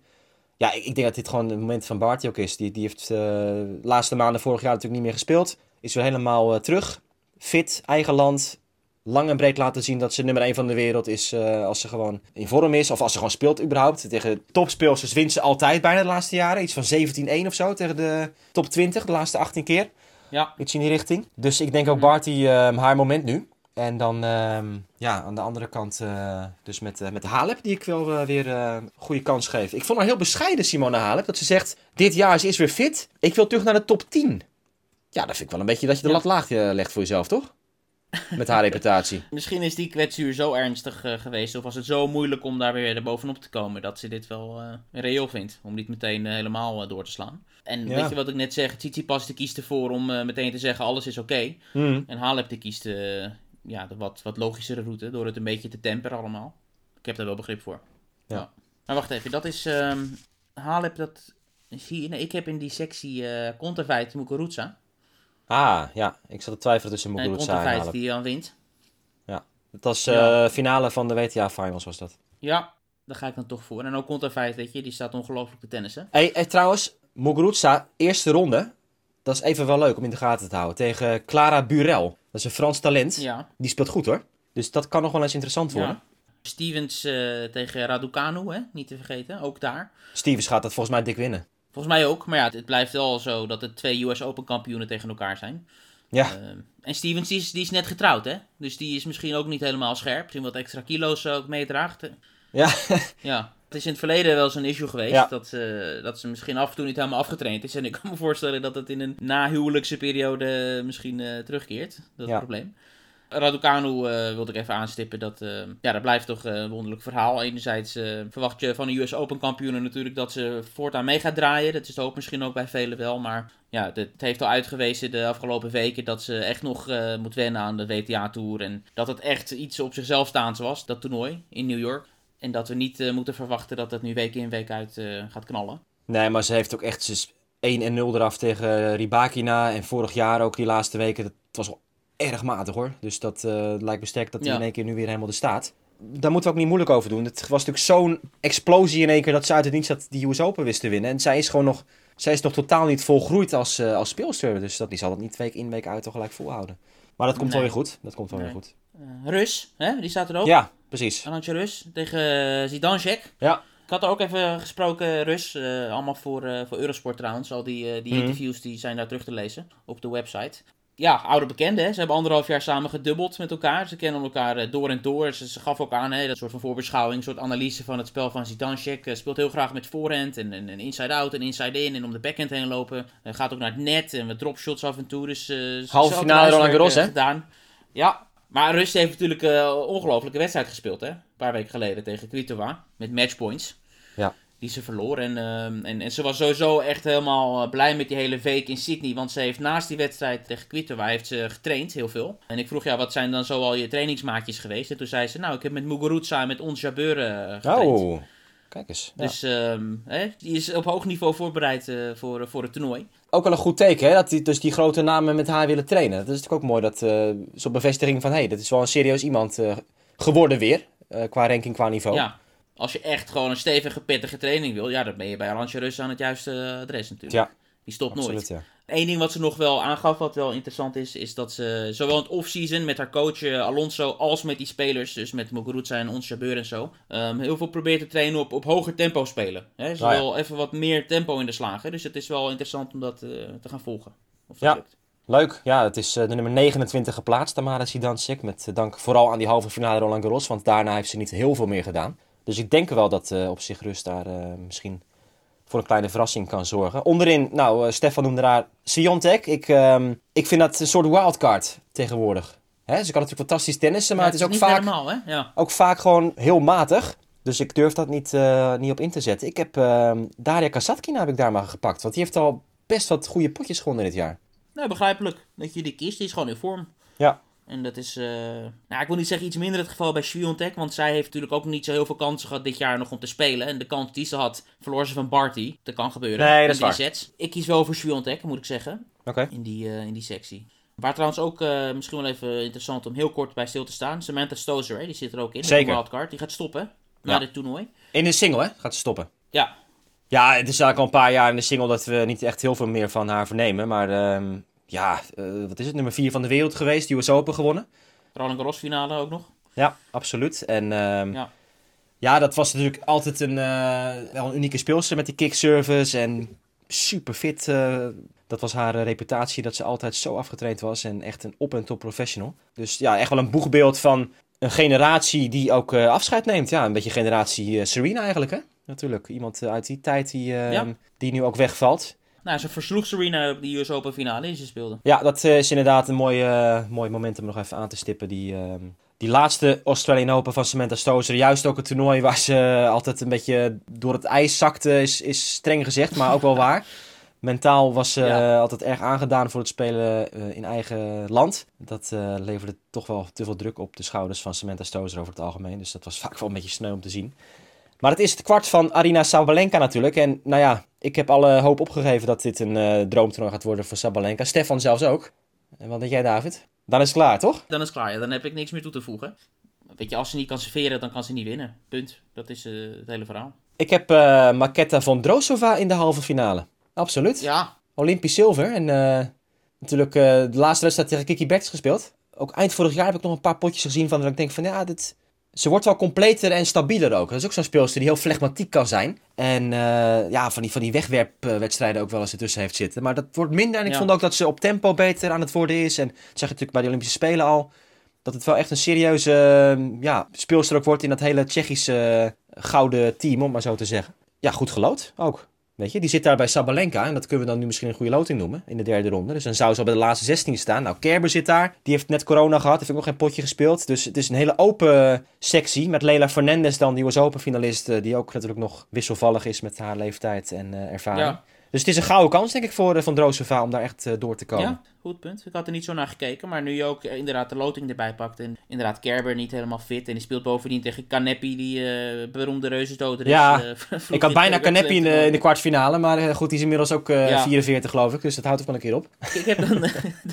ja, ik, ik denk dat dit gewoon het moment van Barty ook is. Die, die heeft eh, de laatste maanden vorig jaar natuurlijk niet meer gespeeld. Is weer helemaal eh, terug. Fit, eigen land. Lang en breed laten zien dat ze nummer 1 van de wereld is eh, als ze gewoon in vorm is. Of als ze gewoon speelt überhaupt. Tegen topspeelsters wint ze altijd bijna de laatste jaren. Iets van 17-1 of zo tegen de top 20 de laatste 18 keer. ja. Iets in die richting. Dus ik denk ook Barty ehm, haar moment nu. En dan ehm, ja, aan de andere kant eh, dus met, eh, met Halep die ik wel eh, weer eh, goede kans geef. Ik vond haar heel bescheiden Simone Halep. Dat ze zegt, dit jaar ze is weer fit. Ik wil terug naar de top 10. Ja, dat vind ik wel een beetje dat je de Ja. lat laag legt voor jezelf, toch? Met haar reputatie. Misschien is die kwetsuur zo ernstig geweest. Of was het zo moeilijk om daar weer bovenop te komen. Dat ze dit wel reëel vindt. Om niet meteen helemaal door te slaan. En Ja. weet je wat ik net zeg? Tsitsipas die kiest ervoor om meteen te zeggen alles is oké. Hmm. En Halep die kiest ja, de wat, wat logischere route. Door het een beetje te temperen allemaal. Ik heb daar wel begrip voor. Ja. Maar wacht even. Dat is... ehm Halep dat... Zie je, nee, ik heb in die sectie eh Conterfeit Muguruza. Ah, ja. Ik zat te twijfelen tussen En Muguruza en Halep. die dan wint. Dat was Ja. finale van de WTA Finals was dat. Ja, daar ga ik dan toch voor. En ook Conterfeit, weet je, die staat ongelooflijk te tennissen. Hey, hey, trouwens, Muguruza, eerste ronde. Dat is even wel leuk om in de gaten te houden. Tegen Clara Burel. Dat is een Frans talent. Ja. Die speelt goed hoor. Dus dat kan nog wel eens interessant worden. ja. Stevens eh, tegen Raducanu, hè? niet te vergeten, ook daar. Stevens gaat dat volgens mij dik winnen. Volgens mij ook, maar ja, het blijft wel zo dat het twee US Open kampioenen tegen elkaar zijn. Ja, Ehm, en Stevens die is, die is net getrouwd, hè? Dus die is misschien ook niet helemaal scherp. Misschien wat extra kilo's ook meedraagt. ja. Ja, het is in het verleden wel eens een issue geweest. Ja. Dat, eh, dat ze misschien af en toe niet helemaal afgetraind is. En ik kan me voorstellen dat het in een nahuwelijkse periode misschien eh, terugkeert. Dat Ja. probleem. Raducanu uh, wilde ik even aanstippen. Dat, uh, ja, dat blijft toch een wonderlijk verhaal. Enerzijds uh, verwacht je van de US Open kampioenen natuurlijk dat ze voortaan mee gaat draaien. Dat is de hoop misschien ook bij velen wel. Maar ja, het heeft al uitgewezen de afgelopen weken dat ze echt nog moet wennen aan de WTA-tour. En dat het echt iets op zichzelf staand was, dat toernooi in New York. En dat we niet moeten verwachten dat het nu week in week uit gaat knallen. Nee, maar ze heeft ook echt 1 en 0 eraf tegen Ribakina. En vorig jaar ook die laatste weken. Dat was wel erg matig hoor. Dus dat lijkt me sterk dat hij in één keer nu weer helemaal er staat. Daar moeten we ook niet moeilijk over doen. Het was natuurlijk zo'n explosie in één keer dat ze uit het niets dat die US Open wist te winnen. En zij is gewoon nog, zij is nog totaal niet volgroeid als, uh, als speelster. Dus dat, die zal dat niet week in week uit toch gelijk volhouden. Maar dat komt nee. wel weer goed. Dat komt wel nee. weer goed. Uh, Rus, hè? die staat er ook. Ja, precies. Arantje Rus tegen Zidansek. Ja. Ik had er ook even gesproken, Rus. allemaal voor, voor Eurosport trouwens. Al die, die mm. interviews die zijn daar terug te lezen op de website ja, oude bekenden. Ze hebben anderhalf jaar samen gedubbeld met elkaar. Ze kennen elkaar eh, door en door. Ze, gaf ook aan, hè, dat soort van voorbeschouwing, een soort analyse van het spel van Zidansek. Uh, speelt heel graag met voorhand en, en, en inside-out en inside-in en om de backhand heen lopen. Gaat ook naar het net en met dropshots af en toe. Dus, Halve finale Roland Garros, hè? Gedaan. Ja, maar Rust heeft natuurlijk een ongelofelijke wedstrijd gespeeld, hè? Een paar weken geleden tegen Kvitova met matchpoints. Ja die ze verloor. En, ehm, en, en ze was sowieso echt helemaal eh, blij met die hele week in Sydney. Want ze heeft naast die wedstrijd tegen Kvitova heeft ze getraind, heel veel. En ik vroeg, ja, wat zijn dan zoal je trainingsmaatjes geweest? En toen zei ze, nou, ik heb met Muguruza en met Ons Jabeur uh, getraind. Oh, kijk eens. Dus um, hè, die is op hoog niveau voorbereid uh, voor, voor het toernooi. Ook wel een goed teken, hè? Dat die, dus die grote namen met haar willen trainen. Dat is natuurlijk ook mooi, dat zo'n bevestiging van... hé, hey, dat is wel een serieus iemand geworden weer. qua ranking, qua niveau. Ja. Als je echt gewoon een stevige, pittige training wil, ja, dan ben je bij Alansje Rus aan het juiste adres natuurlijk. Ja, Die stopt absoluut, nooit. Ja. Eén ding wat ze nog wel aangaf, wat wel interessant is, is dat ze zowel in het offseason met haar coach uh, Alonso als met die spelers, dus met Muguruza en Ons Jabeur en zo, um, heel veel probeert te trainen op, op hoger tempo spelen. Hè? Ze Ah, ja. wil even wat meer tempo in de slagen, dus het is wel interessant om dat uh, te gaan volgen. Of dat Ja. lukt. Leuk, ja, het is eh, de nummer 29 geplaatst, Tamara Sidansek. Met eh, dank vooral aan die halve finale Roland Garros, want daarna heeft ze niet heel veel meer gedaan. Dus ik denk wel dat eh, op zich rust daar eh, misschien voor een kleine verrassing kan zorgen. Onderin, nou, eh, Stefan noemde daar Siontek. Ik, ehm, ik vind dat een soort wildcard tegenwoordig. Hè? Ze kan natuurlijk fantastisch tennissen, maar Ja, het is ook niet vaak, helemaal, hè? Ja. ook vaak gewoon heel matig. Dus ik durf dat niet, eh, niet op in te zetten. Ik heb ehm, Daria Kasatkina heb ik daar maar gepakt. Want die heeft al best wat goede potjes gewonnen dit jaar. Nou, begrijpelijk dat je die kiest. Die is gewoon in vorm. Ja. En dat is, eh, nou, ik wil niet zeggen iets minder het geval bij Swiatek, want zij heeft natuurlijk ook niet zo heel veel kansen gehad dit jaar nog om te spelen. En de kans die ze had, verloor ze van Barty. Dat kan gebeuren. Nee, dat is die waar. sets. Ik kies wel voor Swiatek, moet ik zeggen, Oké. in die, eh, in die sectie. Waar trouwens ook eh, misschien wel even interessant om heel kort bij stil te staan. Samantha Stozer, hè, die zit er ook in. Zeker. de wildcard. Die gaat stoppen na Ja. dit toernooi. In de single, hè? Gaat ze stoppen. Ja, Ja, het is eigenlijk al een paar jaar in de single dat we niet echt heel veel meer van haar vernemen. Maar ehm, ja, eh, wat is het? Nummer 4 van de wereld geweest, die US Open gewonnen. Roland Garros finale ook nog. Ja, absoluut. En ehm, Ja. ja. dat was natuurlijk altijd een, eh, wel een unieke speelster met die kickservice en super fit. eh, dat was haar reputatie, dat ze altijd zo afgetraind was en echt een op- en top professional. Dus ja, echt wel een boegbeeld van een generatie die ook afscheid neemt. Ja, een beetje generatie Serena eigenlijk, hè? Natuurlijk, iemand uit die tijd die, eh, Ja. die nu ook wegvalt. Nou, ze versloeg Serena op die US Open finale die ze speelde. Ja, dat eh, is inderdaad een mooi, eh, mooi moment om nog even aan te stippen. Die, ehm, die laatste Australian Open van Samantha Stozer. Juist ook het toernooi waar ze altijd een beetje door het ijs zakte, is, is streng gezegd, maar ook wel waar. Mentaal was ze Ja. eh, altijd erg aangedaan voor het spelen in eigen land. Dat leverde toch wel te veel druk op de schouders van Samantha Stozer over het algemeen. Dus dat was vaak wel een beetje sneu om te zien. Maar het is het kwart van Arina Sabalenka natuurlijk. En nou ja, ik heb alle hoop opgegeven dat dit een eh droomtoernooi gaat worden voor Sabalenka. Stefan zelfs ook. En wat denk jij, David? Dan is het klaar, toch? Dan is het klaar, ja. dan heb ik niks meer toe te voegen. Weet je, als ze niet kan serveren, dan kan ze niet winnen. Punt. Dat is eh, het hele verhaal. Ik heb eh Maketa Vondrosova in de halve finale. Absoluut. Ja, Olympisch zilver. En eh, natuurlijk eh, de laatste wedstrijd tegen Kiki Bertens gespeeld. Ook eind vorig jaar heb ik nog een paar potjes gezien van dat ik denk van ja, dit... Ze wordt wel completer en stabieler ook. Dat is ook zo'n speelster die heel flegmatiek kan zijn. En eh, ja, van die, van die wegwerpwedstrijden ook wel eens ertussen heeft zitten. Maar dat wordt minder. En ik Ja. vond ook dat ze op tempo beter aan het worden is. En dat zeg je natuurlijk bij de Olympische Spelen al. Dat het wel echt een serieuze eh, ja, speelster ook wordt in dat hele Tsjechische eh, gouden team, om maar zo te zeggen. Ja, goed gelood ook. Weet je, die zit daar bij Sabalenka. En dat kunnen we dan nu misschien een goede loting noemen. In de derde ronde. Dus dan zou ze al bij de laatste 16 staan. Nou, Kerber zit daar. Die heeft net corona gehad. Heeft ook nog geen potje gespeeld. Dus het is een hele open sectie. Met Leila Fernandez dan, die was open finalist. eh, Die ook natuurlijk nog wisselvallig is met haar leeftijd en eh, ervaring. Ja. Dus het is een gouden kans, denk ik, voor eh, Van Drosova om daar echt eh, door te komen. Ja, goed punt. Ik had er niet zo naar gekeken. Maar nu je ook eh, inderdaad de loting erbij pakt. En inderdaad Kerber niet helemaal fit. En die speelt bovendien tegen Canepi, die eh, beroemde reuzendoder is. Ja, Ik had bijna de Canepi in de, in de kwartfinale. Maar goed, die is inmiddels ook Ja. 44, geloof ik. Dus dat houdt er van een keer op. Ik heb dan,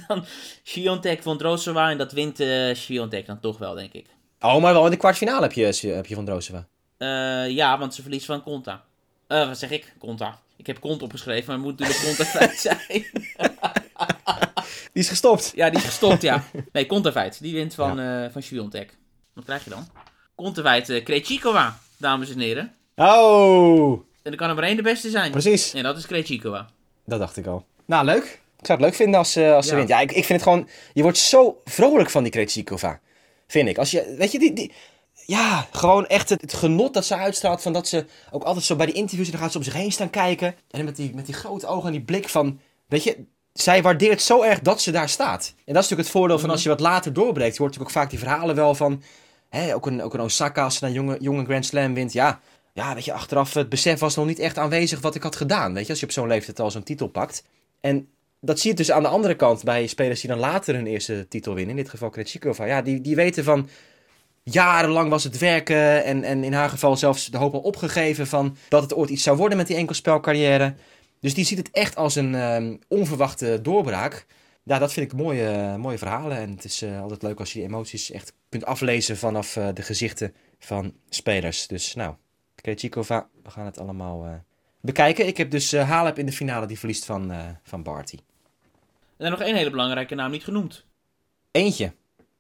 dan Shiontek van Drosova en dat wint Shiontek dan toch wel, denk ik. Oh, maar wel in de kwartfinale heb je, heb je Van Drosova. Eh, ja, want ze verliest van Conta. Wat zeg ik? Conta. Ik heb Kont opgeschreven, maar het moet natuurlijk feit zijn. Die is gestopt. ja, die is gestopt, ja. Nee, Conta feit. Die wint van, eh van. Wat krijg je dan? Conta feit uh, Krejcikova, dames en heren. Oh, En er kan er maar één de beste zijn. precies. En dat is Krejcikova. Dat dacht ik al. Nou, leuk. Ik zou het leuk vinden als, eh, als ze Ja. wint. Ja, ik, ik vind het gewoon... Je wordt zo vrolijk van die Krejcikova. Vind ik. Als je... Weet je, die... die ja, gewoon echt het, het genot dat ze uitstraalt. Van dat ze ook altijd zo bij die interviews... Dan gaat ze om zich heen staan kijken. En met die, met die grote ogen en die blik van... Weet je... Zij waardeert zo erg dat ze daar staat. En dat is natuurlijk het voordeel van als je wat later doorbreekt. Je hoort natuurlijk ook vaak die verhalen wel van... Hè, ook, een, ook een Osaka als ze een jonge, jonge Grand Slam wint. Ja, ja, weet je, achteraf het besef was nog niet echt aanwezig wat ik had gedaan. Weet je, als je op zo'n leeftijd al zo'n titel pakt. En dat zie je dus aan de andere kant bij spelers die dan later hun eerste titel winnen. In dit geval Krejcikova. Ja, die, die weten van... Jarenlang was het werken en, en in haar geval zelfs de hoop al opgegeven van dat het ooit iets zou worden met die enkelspelcarrière. Dus die ziet het echt als een ehm, onverwachte doorbraak. Ja, dat vind ik mooie, mooie verhalen. En het is eh, altijd leuk als je die emoties echt kunt aflezen vanaf eh, de gezichten van spelers. Dus nou, Krejcikova, we gaan het allemaal eh, bekijken. Ik heb dus Halep in de finale die verliest van, van Barty. En nog één hele belangrijke naam niet genoemd. Eentje.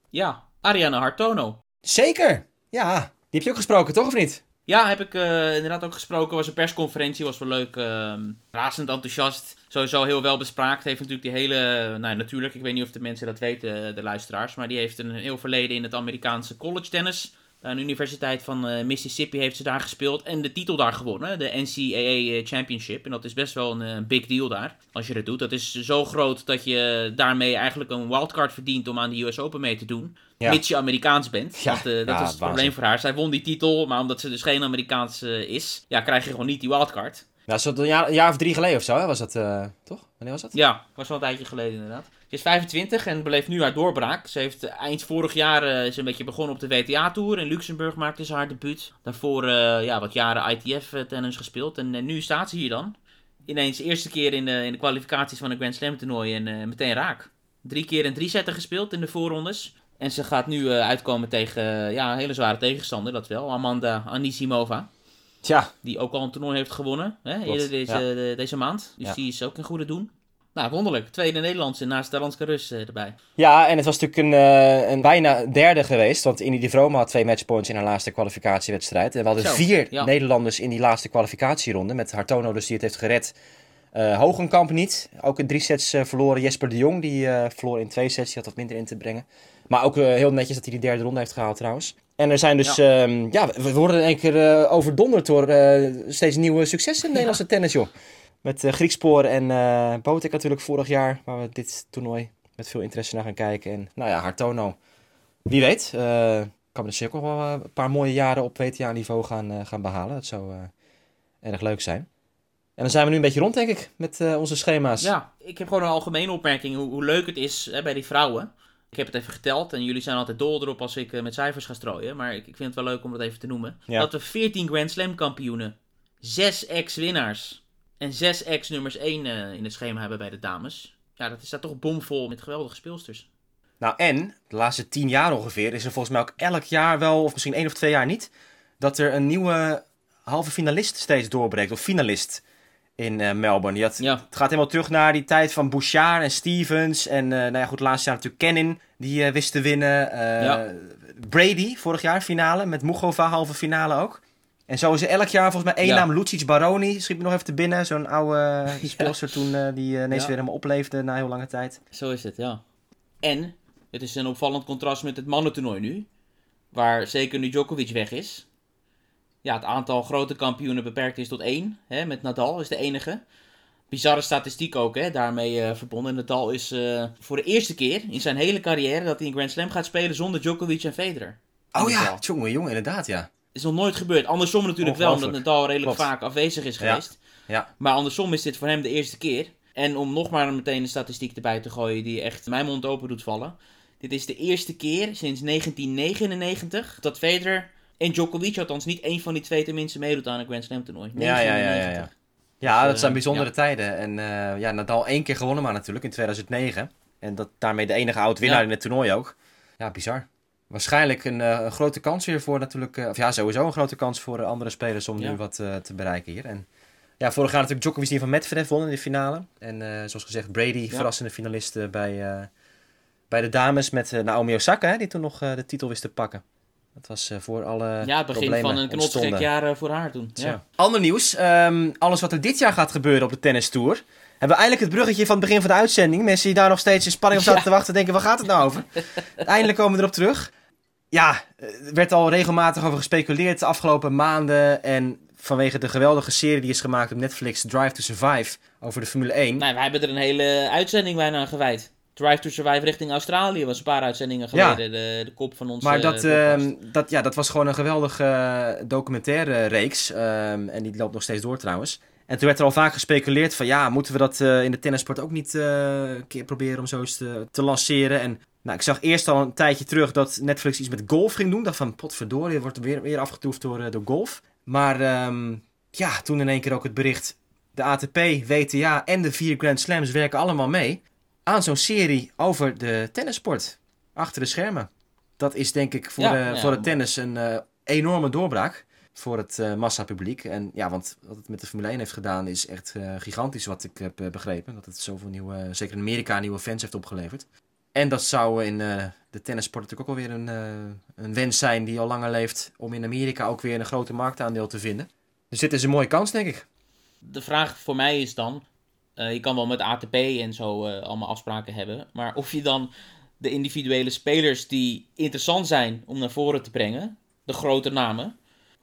Ja, Ariana Hartono. Zeker. Ja, die heb je ook gesproken, toch of niet? Ja, heb ik uh, inderdaad ook gesproken. Was een persconferentie, was wel leuk. Uh, razend enthousiast. Sowieso heel wel bespraakt. Heeft natuurlijk die hele. Nou, natuurlijk, ik weet niet of de mensen dat weten, de luisteraars. Maar die heeft een heel verleden in het Amerikaanse college tennis. Aan de Universiteit van uh, Mississippi heeft ze daar gespeeld. En de titel daar gewonnen. De NCAA Championship. En dat is best wel een uh, big deal daar. Als je dat doet. Dat is zo groot dat je daarmee eigenlijk een wildcard verdient om aan de US Open mee te doen. Ja. Mits je Amerikaans bent. Ja, uh, dat ja, is het probleem voor haar. Zij won die titel. Maar omdat ze dus geen Amerikaans uh, is. Ja, krijg je gewoon niet die wildcard. Ja, dat een jaar, een jaar of drie geleden of zo, hè? was dat uh, toch? Wanneer was dat? Ja, was wel een tijdje geleden inderdaad. Ze is 25 en beleeft nu haar doorbraak. Ze heeft uh, eind vorig jaar uh, is een beetje begonnen op de WTA-tour. In Luxemburg maakte ze haar debuut. Daarvoor uh, ja, wat jaren ITF-tennis gespeeld. En nu staat ze hier dan. Ineens de eerste keer in de, in de kwalificaties van een Grand Slam toernooi en uh, meteen raak. Drie keer in drie zetten gespeeld in de voorrondes. En ze gaat nu uitkomen tegen ja, een hele zware tegenstander, dat wel. Amanda Anisimova. Tja. Die ook al een toernooi heeft gewonnen hè, eerder deze, ja. deze maand. Dus ja. die is ook in goede doen. Nou, wonderlijk. Tweede Nederlandse naast Daranska Rus uh, erbij. Ja, en het was natuurlijk een, uh, een bijna derde geweest. Want Indy de had twee matchpoints in haar laatste kwalificatiewedstrijd. En we hadden Zo, vier ja. Nederlanders in die laatste kwalificatieronde. Met Hartono dus die het heeft gered. Uh, Hogenkamp niet. Ook in drie sets uh, verloren. Jesper de Jong die verloor in twee sets. Die had wat minder in te brengen. Maar ook heel netjes dat hij die derde ronde heeft gehaald trouwens. En er zijn dus, ja, um, ja we worden in één keer overdonderd door steeds nieuwe successen in Nederlandse ja. tennis joh. Met Griekspoor en uh, Botek natuurlijk vorig jaar. Waar we dit toernooi met veel interesse naar gaan kijken. En nou ja, Hartono. Wie weet. Uh, kan we ook wel een paar mooie jaren op WTA-niveau gaan, gaan behalen. Dat zou erg leuk zijn. En dan zijn we nu een beetje rond, denk ik, met onze schema's. Ja, ik heb gewoon een algemene opmerking hoe, hoe leuk het is hè, bij die vrouwen. Ik heb het even geteld en jullie zijn altijd dol erop als ik met cijfers ga strooien. Maar ik, ik, vind het wel leuk om het even te noemen. Ja. Dat we 14 Grand Slam kampioenen, 6 ex-winnaars en 6 ex-nummers 1 uh, in het schema hebben bij de dames. Ja, dat is daar toch bomvol met geweldige speelsters. Nou, en de laatste 10 jaar ongeveer is er volgens mij ook elk jaar wel, of misschien één of twee jaar niet, dat er een nieuwe halve finalist steeds doorbreekt, of finalist in uh, Melbourne. Had, ja. Het gaat helemaal terug naar die tijd van Bouchard en Stevens. En uh, nou ja, goed, laatst jaar natuurlijk Kenin, die uh, wist te winnen. Ja. Brady, vorig jaar finale, met Mugova halve finale ook. En zo is er elk jaar volgens mij één Ja. naam, Lucic Baroni, schiet me nog even te binnen. Zo'n oude speelster toen, eh, die eh, ineens Ja. weer helemaal opleefde na heel lange tijd. Zo is het, ja. En het is een opvallend contrast met het mannentoernooi nu. Waar zeker nu Djokovic weg is. ja, het aantal grote kampioenen beperkt is tot één. Hè, met Nadal is de enige. Bizarre statistiek ook, hè, daarmee uh, verbonden. Nadal is uh, voor de eerste keer in zijn hele carrière dat hij een Grand Slam gaat spelen zonder Djokovic en Federer. Oh ja, jongen, jongen, inderdaad, ja. Is nog nooit gebeurd. Andersom natuurlijk wel, omdat Nadal redelijk Klopt. vaak afwezig is geweest. Ja. ja. Maar andersom is dit voor hem de eerste keer. En om nog maar meteen een statistiek erbij te gooien die echt mijn mond open doet vallen. Dit is de eerste keer sinds 1999 dat Federer en Djokovic, althans niet één van die twee tenminste, meedoet aan een Grand Slam toernooi. Ja, ja, ja, ja, ja. Ja, dat zijn bijzondere tijden. En uh, ja, Nadal één keer gewonnen maar natuurlijk in 2009. En dat daarmee de enige oud-winnaar in het toernooi ook. Ja, bizar. Waarschijnlijk een, uh, een grote kans weer voor natuurlijk... Uh, of ja, sowieso een grote kans voor andere spelers om nu wat te bereiken hier. En ja, vorig jaar natuurlijk Djokovic die van Medvedev won in de finale. En zoals gezegd, Brady, verrassende finalist bij, bij de dames met Naomi Osaka, hè, die toen nog de titel wist te pakken. Dat was voor alle Ja, het begin van een knotsgek jaar voor haar toen. Ja. Ander nieuws. Um, alles wat er dit jaar gaat gebeuren op de tennis tour. Hebben we eindelijk het bruggetje van het begin van de uitzending. Mensen die daar nog steeds in spanning op zaten te wachten, denken: waar gaat het nou over? eindelijk komen we erop terug. Ja, er werd al regelmatig over gespeculeerd de afgelopen maanden. En vanwege de geweldige serie die is gemaakt op Netflix, Drive to Survive, over de Formule 1. Nou, wij hebben er een hele uitzending bijna aan gewijd. Drive to Survive richting Australië was een paar uitzendingen geleden de, de kop van ons. Maar dat, uh, dat, ja, dat was gewoon een geweldige uh, documentaire reeks. Um, en die loopt nog steeds door trouwens. En toen werd er al vaak gespeculeerd van ja, moeten we dat uh, in de tennissport ook niet een keer proberen om zo eens te, te lanceren. En nou, ik zag eerst al een tijdje terug dat Netflix iets met golf ging doen. Dacht van potverdorie, wordt weer, weer afgetoefd door, door golf. Maar um, ja, toen in één keer ook het bericht. De ATP, WTA en de vier Grand Slams werken allemaal mee aan zo'n serie over de tennissport. Achter de schermen. Dat is denk ik voor, de, voor het tennis een uh, enorme doorbraak. Voor het uh, massapubliek. En ja, want wat het met de Formule 1 heeft gedaan is echt uh, gigantisch wat ik heb begrepen. Dat het zoveel nieuwe, zeker in Amerika, nieuwe fans heeft opgeleverd. En dat zou in de tennissport natuurlijk ook alweer een, een wens zijn die al langer leeft. Om in Amerika ook weer een grote marktaandeel te vinden. Dus dit is een mooie kans, denk ik. De vraag voor mij is dan, uh, je kan wel met ATP en zo allemaal afspraken hebben. Maar of je dan de individuele spelers die interessant zijn om naar voren te brengen, de grote namen,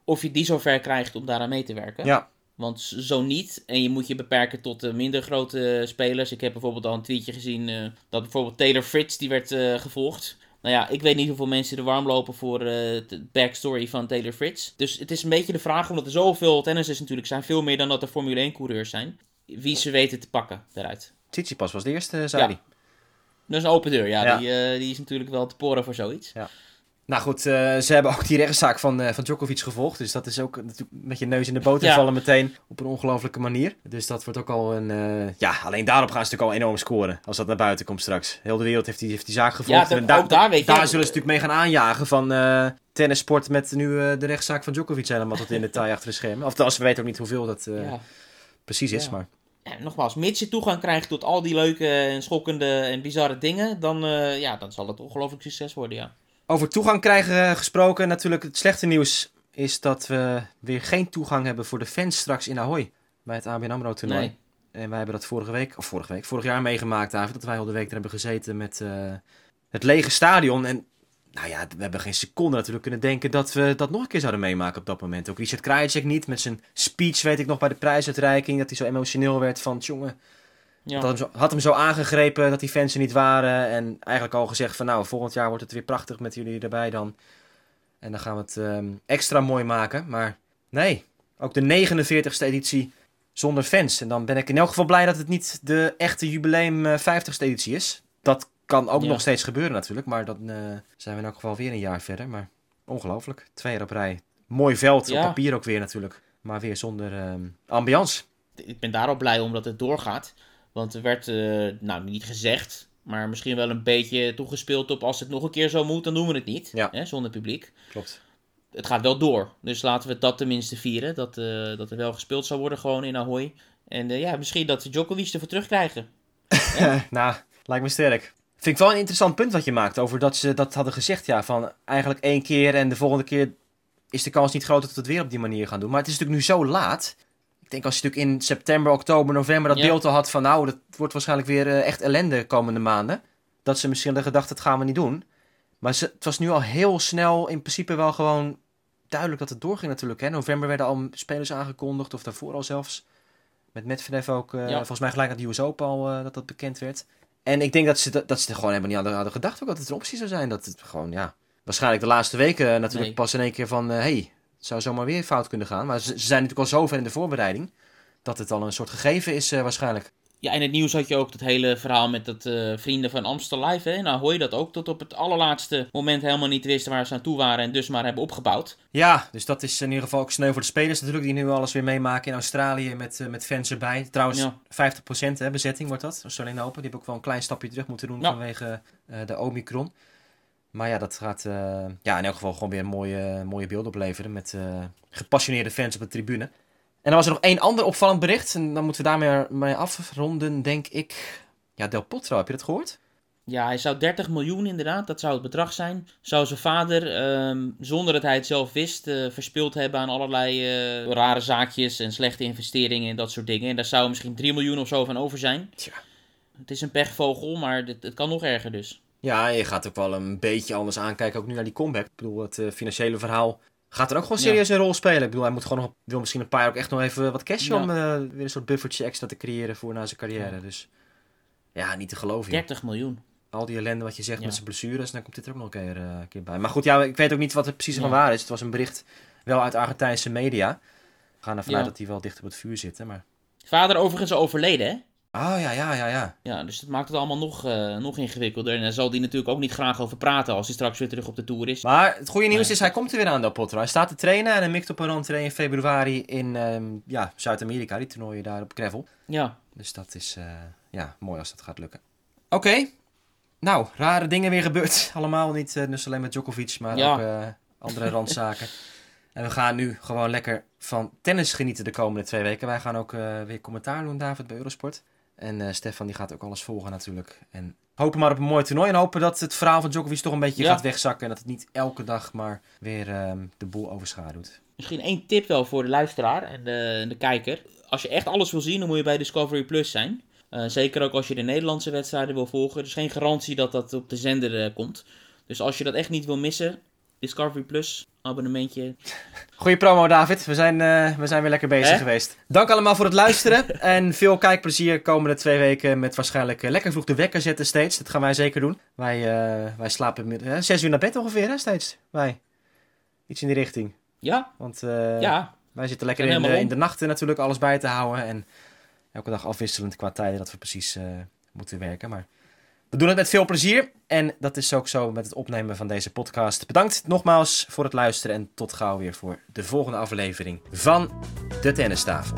of je die zover krijgt om daaraan mee te werken. Ja. Want zo niet. En je moet je beperken tot de minder grote spelers. Ik heb bijvoorbeeld al een tweetje gezien uh, dat bijvoorbeeld Taylor Fritz die werd gevolgd. Nou ja, ik weet niet hoeveel mensen er warm lopen voor de backstory van Taylor Fritz. Dus het is een beetje de vraag, omdat er zoveel tennissers natuurlijk zijn, veel meer dan dat er Formule 1 coureurs zijn wie ze weten te pakken daaruit. Tsitsipas was de eerste, zei hij. Dat is een open deur, ja. Die, die is natuurlijk wel te poren voor zoiets. Ja. Nou goed, uh, ze hebben ook die rechtszaak van, uh, van Djokovic gevolgd. Dus dat is ook natuurlijk met je neus in de boter vallen meteen op een ongelofelijke manier. Dus dat wordt ook al een... Uh, ja, alleen daarop gaan ze natuurlijk al enorm scoren. Als dat naar buiten komt straks. Heel de wereld heeft die, heeft die zaak gevolgd. Ja, en daar, daar, weet je, daar zullen ze natuurlijk mee gaan aanjagen van tennissport met nu de rechtszaak van Djokovic helemaal tot in detail achter de schermen. Of als we weten ook niet hoeveel dat ja. precies is, maar ja, nogmaals, mits je toegang krijgt tot al die leuke en schokkende en bizarre dingen, dan, ja, dan zal het ongelooflijk succes worden, ja. Over toegang krijgen gesproken, natuurlijk het slechte nieuws is dat we weer geen toegang hebben voor de fans straks in Ahoy bij het ABN AMRO toernooi. Nee. En wij hebben dat vorige week, of vorige week, vorig jaar meegemaakt dat wij al de week er hebben gezeten met uh, het lege stadion. En nou ja, we hebben geen seconde natuurlijk kunnen denken dat we dat nog een keer zouden meemaken op dat moment. Ook Richard Krajicek niet, met zijn speech weet ik nog bij de prijsuitreiking, dat hij zo emotioneel werd van, jongen, ja. had, hem zo, had hem zo aangegrepen dat die fans er niet waren. En eigenlijk al gezegd van, nou, volgend jaar wordt het weer prachtig met jullie erbij dan. En dan gaan we het um, extra mooi maken. Maar nee, ook de 49ste editie zonder fans. En dan ben ik in elk geval blij dat het niet de echte jubileum 50ste eh, editie is. Dat kan ook nog steeds gebeuren natuurlijk, maar dan uh, zijn we in elk geval weer een jaar verder. Maar ongelooflijk, twee jaar op rij. Mooi veld, op papier ook weer natuurlijk, maar weer zonder uh, ambiance. Ik ben daarop blij omdat het doorgaat. Want er werd, uh, nou niet gezegd, maar misschien wel een beetje toegespeeld op als het nog een keer zo moet, dan doen we het niet. Ja. Hè, zonder publiek. Klopt. Het gaat wel door. Dus laten we dat tenminste vieren. Dat, uh, dat er wel gespeeld zal worden gewoon in Ahoy. En uh, ja, misschien dat Djokovic ervoor terugkrijgen. nou, lijkt me sterk. Vind ik wel een interessant punt wat je maakt over dat ze dat hadden gezegd. Ja, van eigenlijk één keer en de volgende keer is de kans niet groot dat we het weer op die manier gaan doen. Maar het is natuurlijk nu zo laat. Ik denk als je natuurlijk in september, oktober, november dat ja. beeld al had van nou, dat wordt waarschijnlijk weer uh, echt ellende komende maanden. Dat ze misschien hadden gedacht, dat gaan we niet doen. Maar ze, het was nu al heel snel in principe wel gewoon duidelijk dat het doorging natuurlijk. Hè. november werden al spelers aangekondigd, of daarvoor al zelfs. Met Medvedev ook, uh, Ja. volgens mij gelijk aan de US Open al eh, dat dat bekend werd. En ik denk dat ze, dat, dat ze er gewoon helemaal niet hadden, hadden gedacht ook dat het een optie zou zijn. Dat het gewoon, ja, waarschijnlijk de laatste weken eh, natuurlijk Nee. pas in één keer van, hé, hey, zou zomaar weer fout kunnen gaan. Maar ze, ze zijn natuurlijk al zo ver in de voorbereiding, dat het al een soort gegeven is eh, waarschijnlijk. Ja, in het nieuws had je ook dat hele verhaal met dat eh, vrienden van Amstel Live. Hè? Nou hoor je dat ook, tot op het allerlaatste moment helemaal niet wisten waar ze aan toe waren en dus maar hebben opgebouwd. Ja, dus dat is in ieder geval ook sneu voor de spelers natuurlijk, die nu alles weer meemaken in Australië met, eh, met fans erbij. Trouwens, Ja. 50% hè, bezetting wordt dat, Australian Open. Die hebben ook wel een klein stapje terug moeten doen Ja. vanwege de Omicron. Maar ja, dat gaat eh, ja, in elk geval gewoon weer een mooie, mooie beeld opleveren met eh, gepassioneerde fans op de tribune. En dan was er nog één ander opvallend bericht, en dan moeten we daarmee mee afronden, denk ik. Ja, Del Potro, heb je dat gehoord? Ja, hij zou 30 miljoen inderdaad, dat zou het bedrag zijn. Zou zijn vader, ehm, zonder dat hij het zelf wist, eh, verspild hebben aan allerlei rare zaakjes en slechte investeringen en dat soort dingen. En daar zou misschien 3 miljoen of zo van over zijn. Tja. Het is een pechvogel, maar het, het kan nog erger dus. Ja, je gaat ook wel een beetje anders aankijken, ook nu naar die comeback. Ik bedoel, het eh, financiële verhaal gaat er ook gewoon Ja. serieus een rol spelen. Ik bedoel, hij moet gewoon nog, wil misschien een paar jaar ook echt nog even wat cash Ja. om eh, weer een soort buffertje extra te creëren voor na zijn carrière. Dus ja, niet te geloven. joh. 30 miljoen. Al die ellende wat je zegt met zijn blessures, dan komt dit er ook nog een keer, een keer bij. Maar goed, ja, ik weet ook niet wat er precies van waar is. Het was een bericht wel uit Argentijnse media. We gaan ervan uit dat hij wel dicht op het vuur zit, hè, maar... Vader overigens overleden, hè? Oh, ja, ja, ja, ja. Ja, dus dat maakt het allemaal nog, eh, nog ingewikkelder. En daar zal hij natuurlijk ook niet graag over praten als hij straks weer terug op de Tour is. Maar het goede nieuws is, hij komt er weer aan, Del Potro. Hij staat te trainen en hij mikt op een rentree in februari in ehm, ja, Zuid-Amerika. Die toernooien daar op gravel. Ja, Dus dat is eh, ja, mooi als dat gaat lukken. Oké. Nou, rare dingen weer gebeurd. Allemaal niet eh, dus alleen met Djokovic, maar Ja. ook andere randzaken. En we gaan nu gewoon lekker van tennis genieten de komende twee weken. Wij gaan ook weer commentaar doen, David, bij Eurosport. En eh, Stefan die gaat ook alles volgen natuurlijk. En hopen maar op een mooi toernooi. En hopen dat het verhaal van Djokovic toch een beetje Ja. gaat wegzakken. En dat het niet elke dag maar weer ehm, de boel overschaduwt. misschien één tip wel voor de luisteraar en de, de kijker. Als je echt alles wil zien, dan moet je bij Discovery Plus zijn. Eh, zeker ook als je de Nederlandse wedstrijden wil volgen. Er is geen garantie dat dat op de zender eh, komt. Dus als je dat echt niet wil missen, Discovery Plus, abonnementje. Goeie promo, David. We zijn, eh, we zijn weer lekker bezig Hè? geweest. Dank allemaal voor het luisteren. en veel kijkplezier komende twee weken met waarschijnlijk eh, lekker vroeg de wekker zetten steeds. Dat gaan wij zeker doen. Wij, eh, wij slapen met, zes uur naar bed ongeveer, hè, steeds. Wij. Iets in die richting. Ja, Want ja. wij zitten lekker in in de nachten natuurlijk alles bij te houden. En elke dag afwisselend qua tijden dat we precies moeten werken. Maar we doen het met veel plezier. En dat is ook zo met het opnemen van deze podcast. Bedankt nogmaals voor het luisteren. En tot gauw weer voor de volgende aflevering van De Tennistafel.